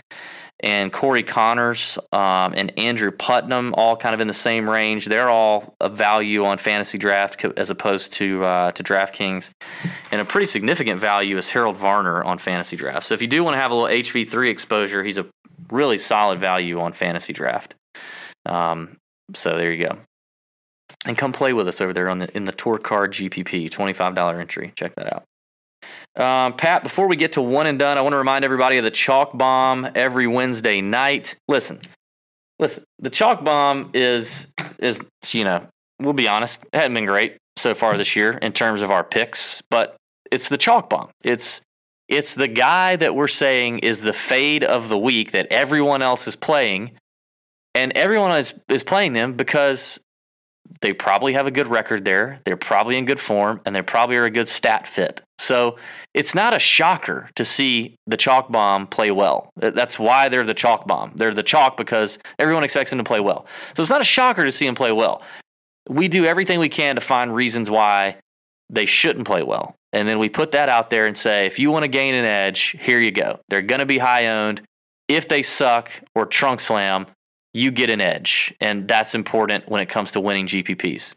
and Corey Conners um, and Andrew Putnam, all kind of in the same range. They're all a value on fantasy draft as opposed to uh, to DraftKings, and a pretty significant value is Harold Varner on fantasy draft. So if you do want to have a little HV three exposure, he's a really solid value on fantasy draft. Um, so there you go. and come play with us over there on the in the tour card GPP, twenty five dollar entry. Check that out. Um, Pat, before we get to one and done, I want to remind everybody of the chalk bomb every Wednesday night. Listen, listen, the chalk bomb is is you know we'll be honest, it hasn't been great so far this year in terms of our picks, but it's the chalk bomb. It's it's the guy that we're saying is the fade of the week that everyone else is playing, and everyone is is playing them because they probably have a good record there. They're probably in good form, and they probably are a good stat fit. So it's not a shocker to see the chalk bomb play well. That's why they're the chalk bomb. They're the chalk because everyone expects them to play well. So it's not a shocker to see them play well. We do everything we can to find reasons why they shouldn't play well. And then we put that out there and say, if you want to gain an edge, here you go. They're going to be high owned. If they suck or trunk slam, you get an edge. And that's important when it comes to winning GPPs.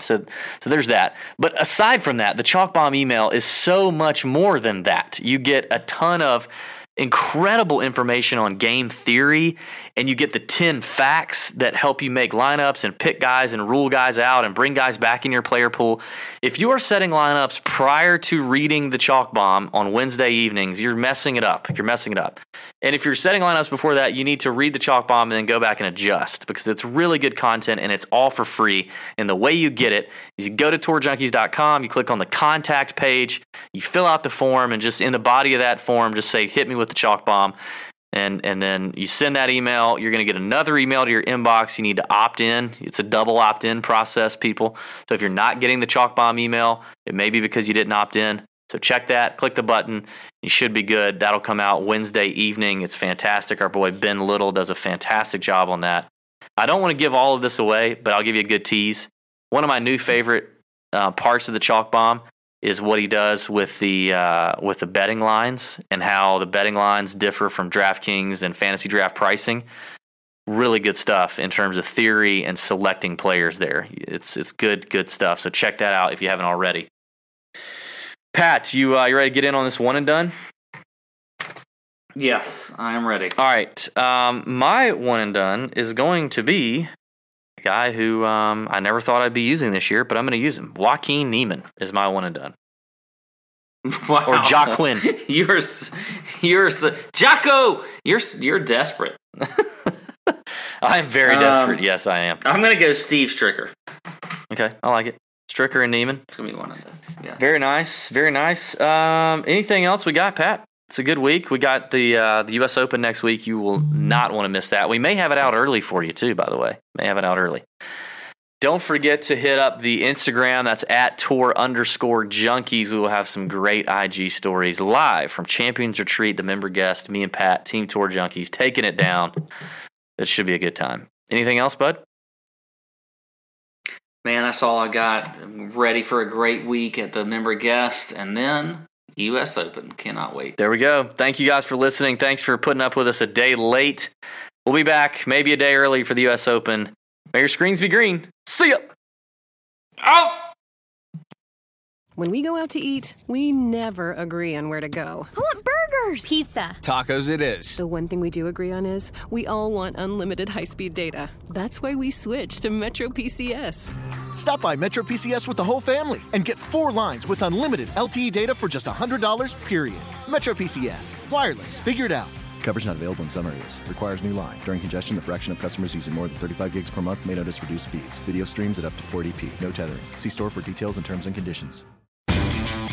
So, so there's that. But aside from that, the Chalk Bomb email is so much more than that. You get a ton of incredible information on game theory, and you get the 10 facts that help you make lineups and pick guys and rule guys out and bring guys back in your player pool. If you are setting lineups prior to reading the chalk bomb on Wednesday evenings, you're messing it up. You're messing it up. And if you're setting lineups before that, you need to read the chalk bomb and then go back and adjust because it's really good content and it's all for free. And the way you get it is you go to tourjunkies.com, you click on the contact page, you fill out the form, and just in the body of that form, just say, hit me with the chalk bomb. And, and then you send that email. You're going to get another email to your inbox. You need to opt in. It's a double opt in process, people. So if you're not getting the chalk bomb email, it may be because you didn't opt in. So check that, click the button. You should be good. That'll come out Wednesday evening. It's fantastic. Our boy Ben Little does a fantastic job on that. I don't want to give all of this away, but I'll give you a good tease. One of my new favorite uh, parts of the chalk bomb is what he does with the uh, with the betting lines and how the betting lines differ from DraftKings and fantasy draft pricing. Really good stuff in terms of theory and selecting players. There, it's it's good good stuff. So check that out if you haven't already. Pat, you uh, you ready to get in on this one and done? Yes, I am ready. All right. Um, my one and done is going to be a guy who um, I never thought I'd be using this year, but I'm going to use him. Joaquin Niemann is my one and done. Wow. Or Jacquin. you're you're Jocko. You're you're desperate. I am very Um, desperate. Yes, I am. I'm gonna go Steve Stricker. Okay, I like it. Stricker and Niemann. It's gonna be one of those. Yeah. Very nice. Very nice. Um, anything else we got, Pat? It's a good week. We got the uh, the U.S. Open next week. You will not want to miss that. We may have it out early for you too. By the way, may have it out early. Don't forget to hit up the Instagram. That's at tour underscore junkies. We will have some great IG stories live from Champions Retreat, the member guest, me and Pat, Team Tour Junkies, taking it down. It should be a good time. Anything else, bud? Man, that's all I got. I'm ready for a great week at the member guest, and then U.S. Open. Cannot wait. There we go. Thank you guys for listening. Thanks for putting up with us a day late. We'll be back maybe a day early for the U.S. Open. May your screens be green. See ya. Oh. When we go out to eat, we never agree on where to go. I want burgers, pizza. Tacos it is. The one thing we do agree on is we all want unlimited high speed data. That's why we switched to Metro PCS. Stop by Metro PCS with the whole family and get four lines with unlimited LTE data for just $100, period. Metro PCS. Wireless. Figured out. Coverage not available in some areas. Requires new line. During congestion, the fraction of customers using more than 35 gigs per month may notice reduced speeds. Video streams at up to 480p. No tethering. See store for details and terms and conditions.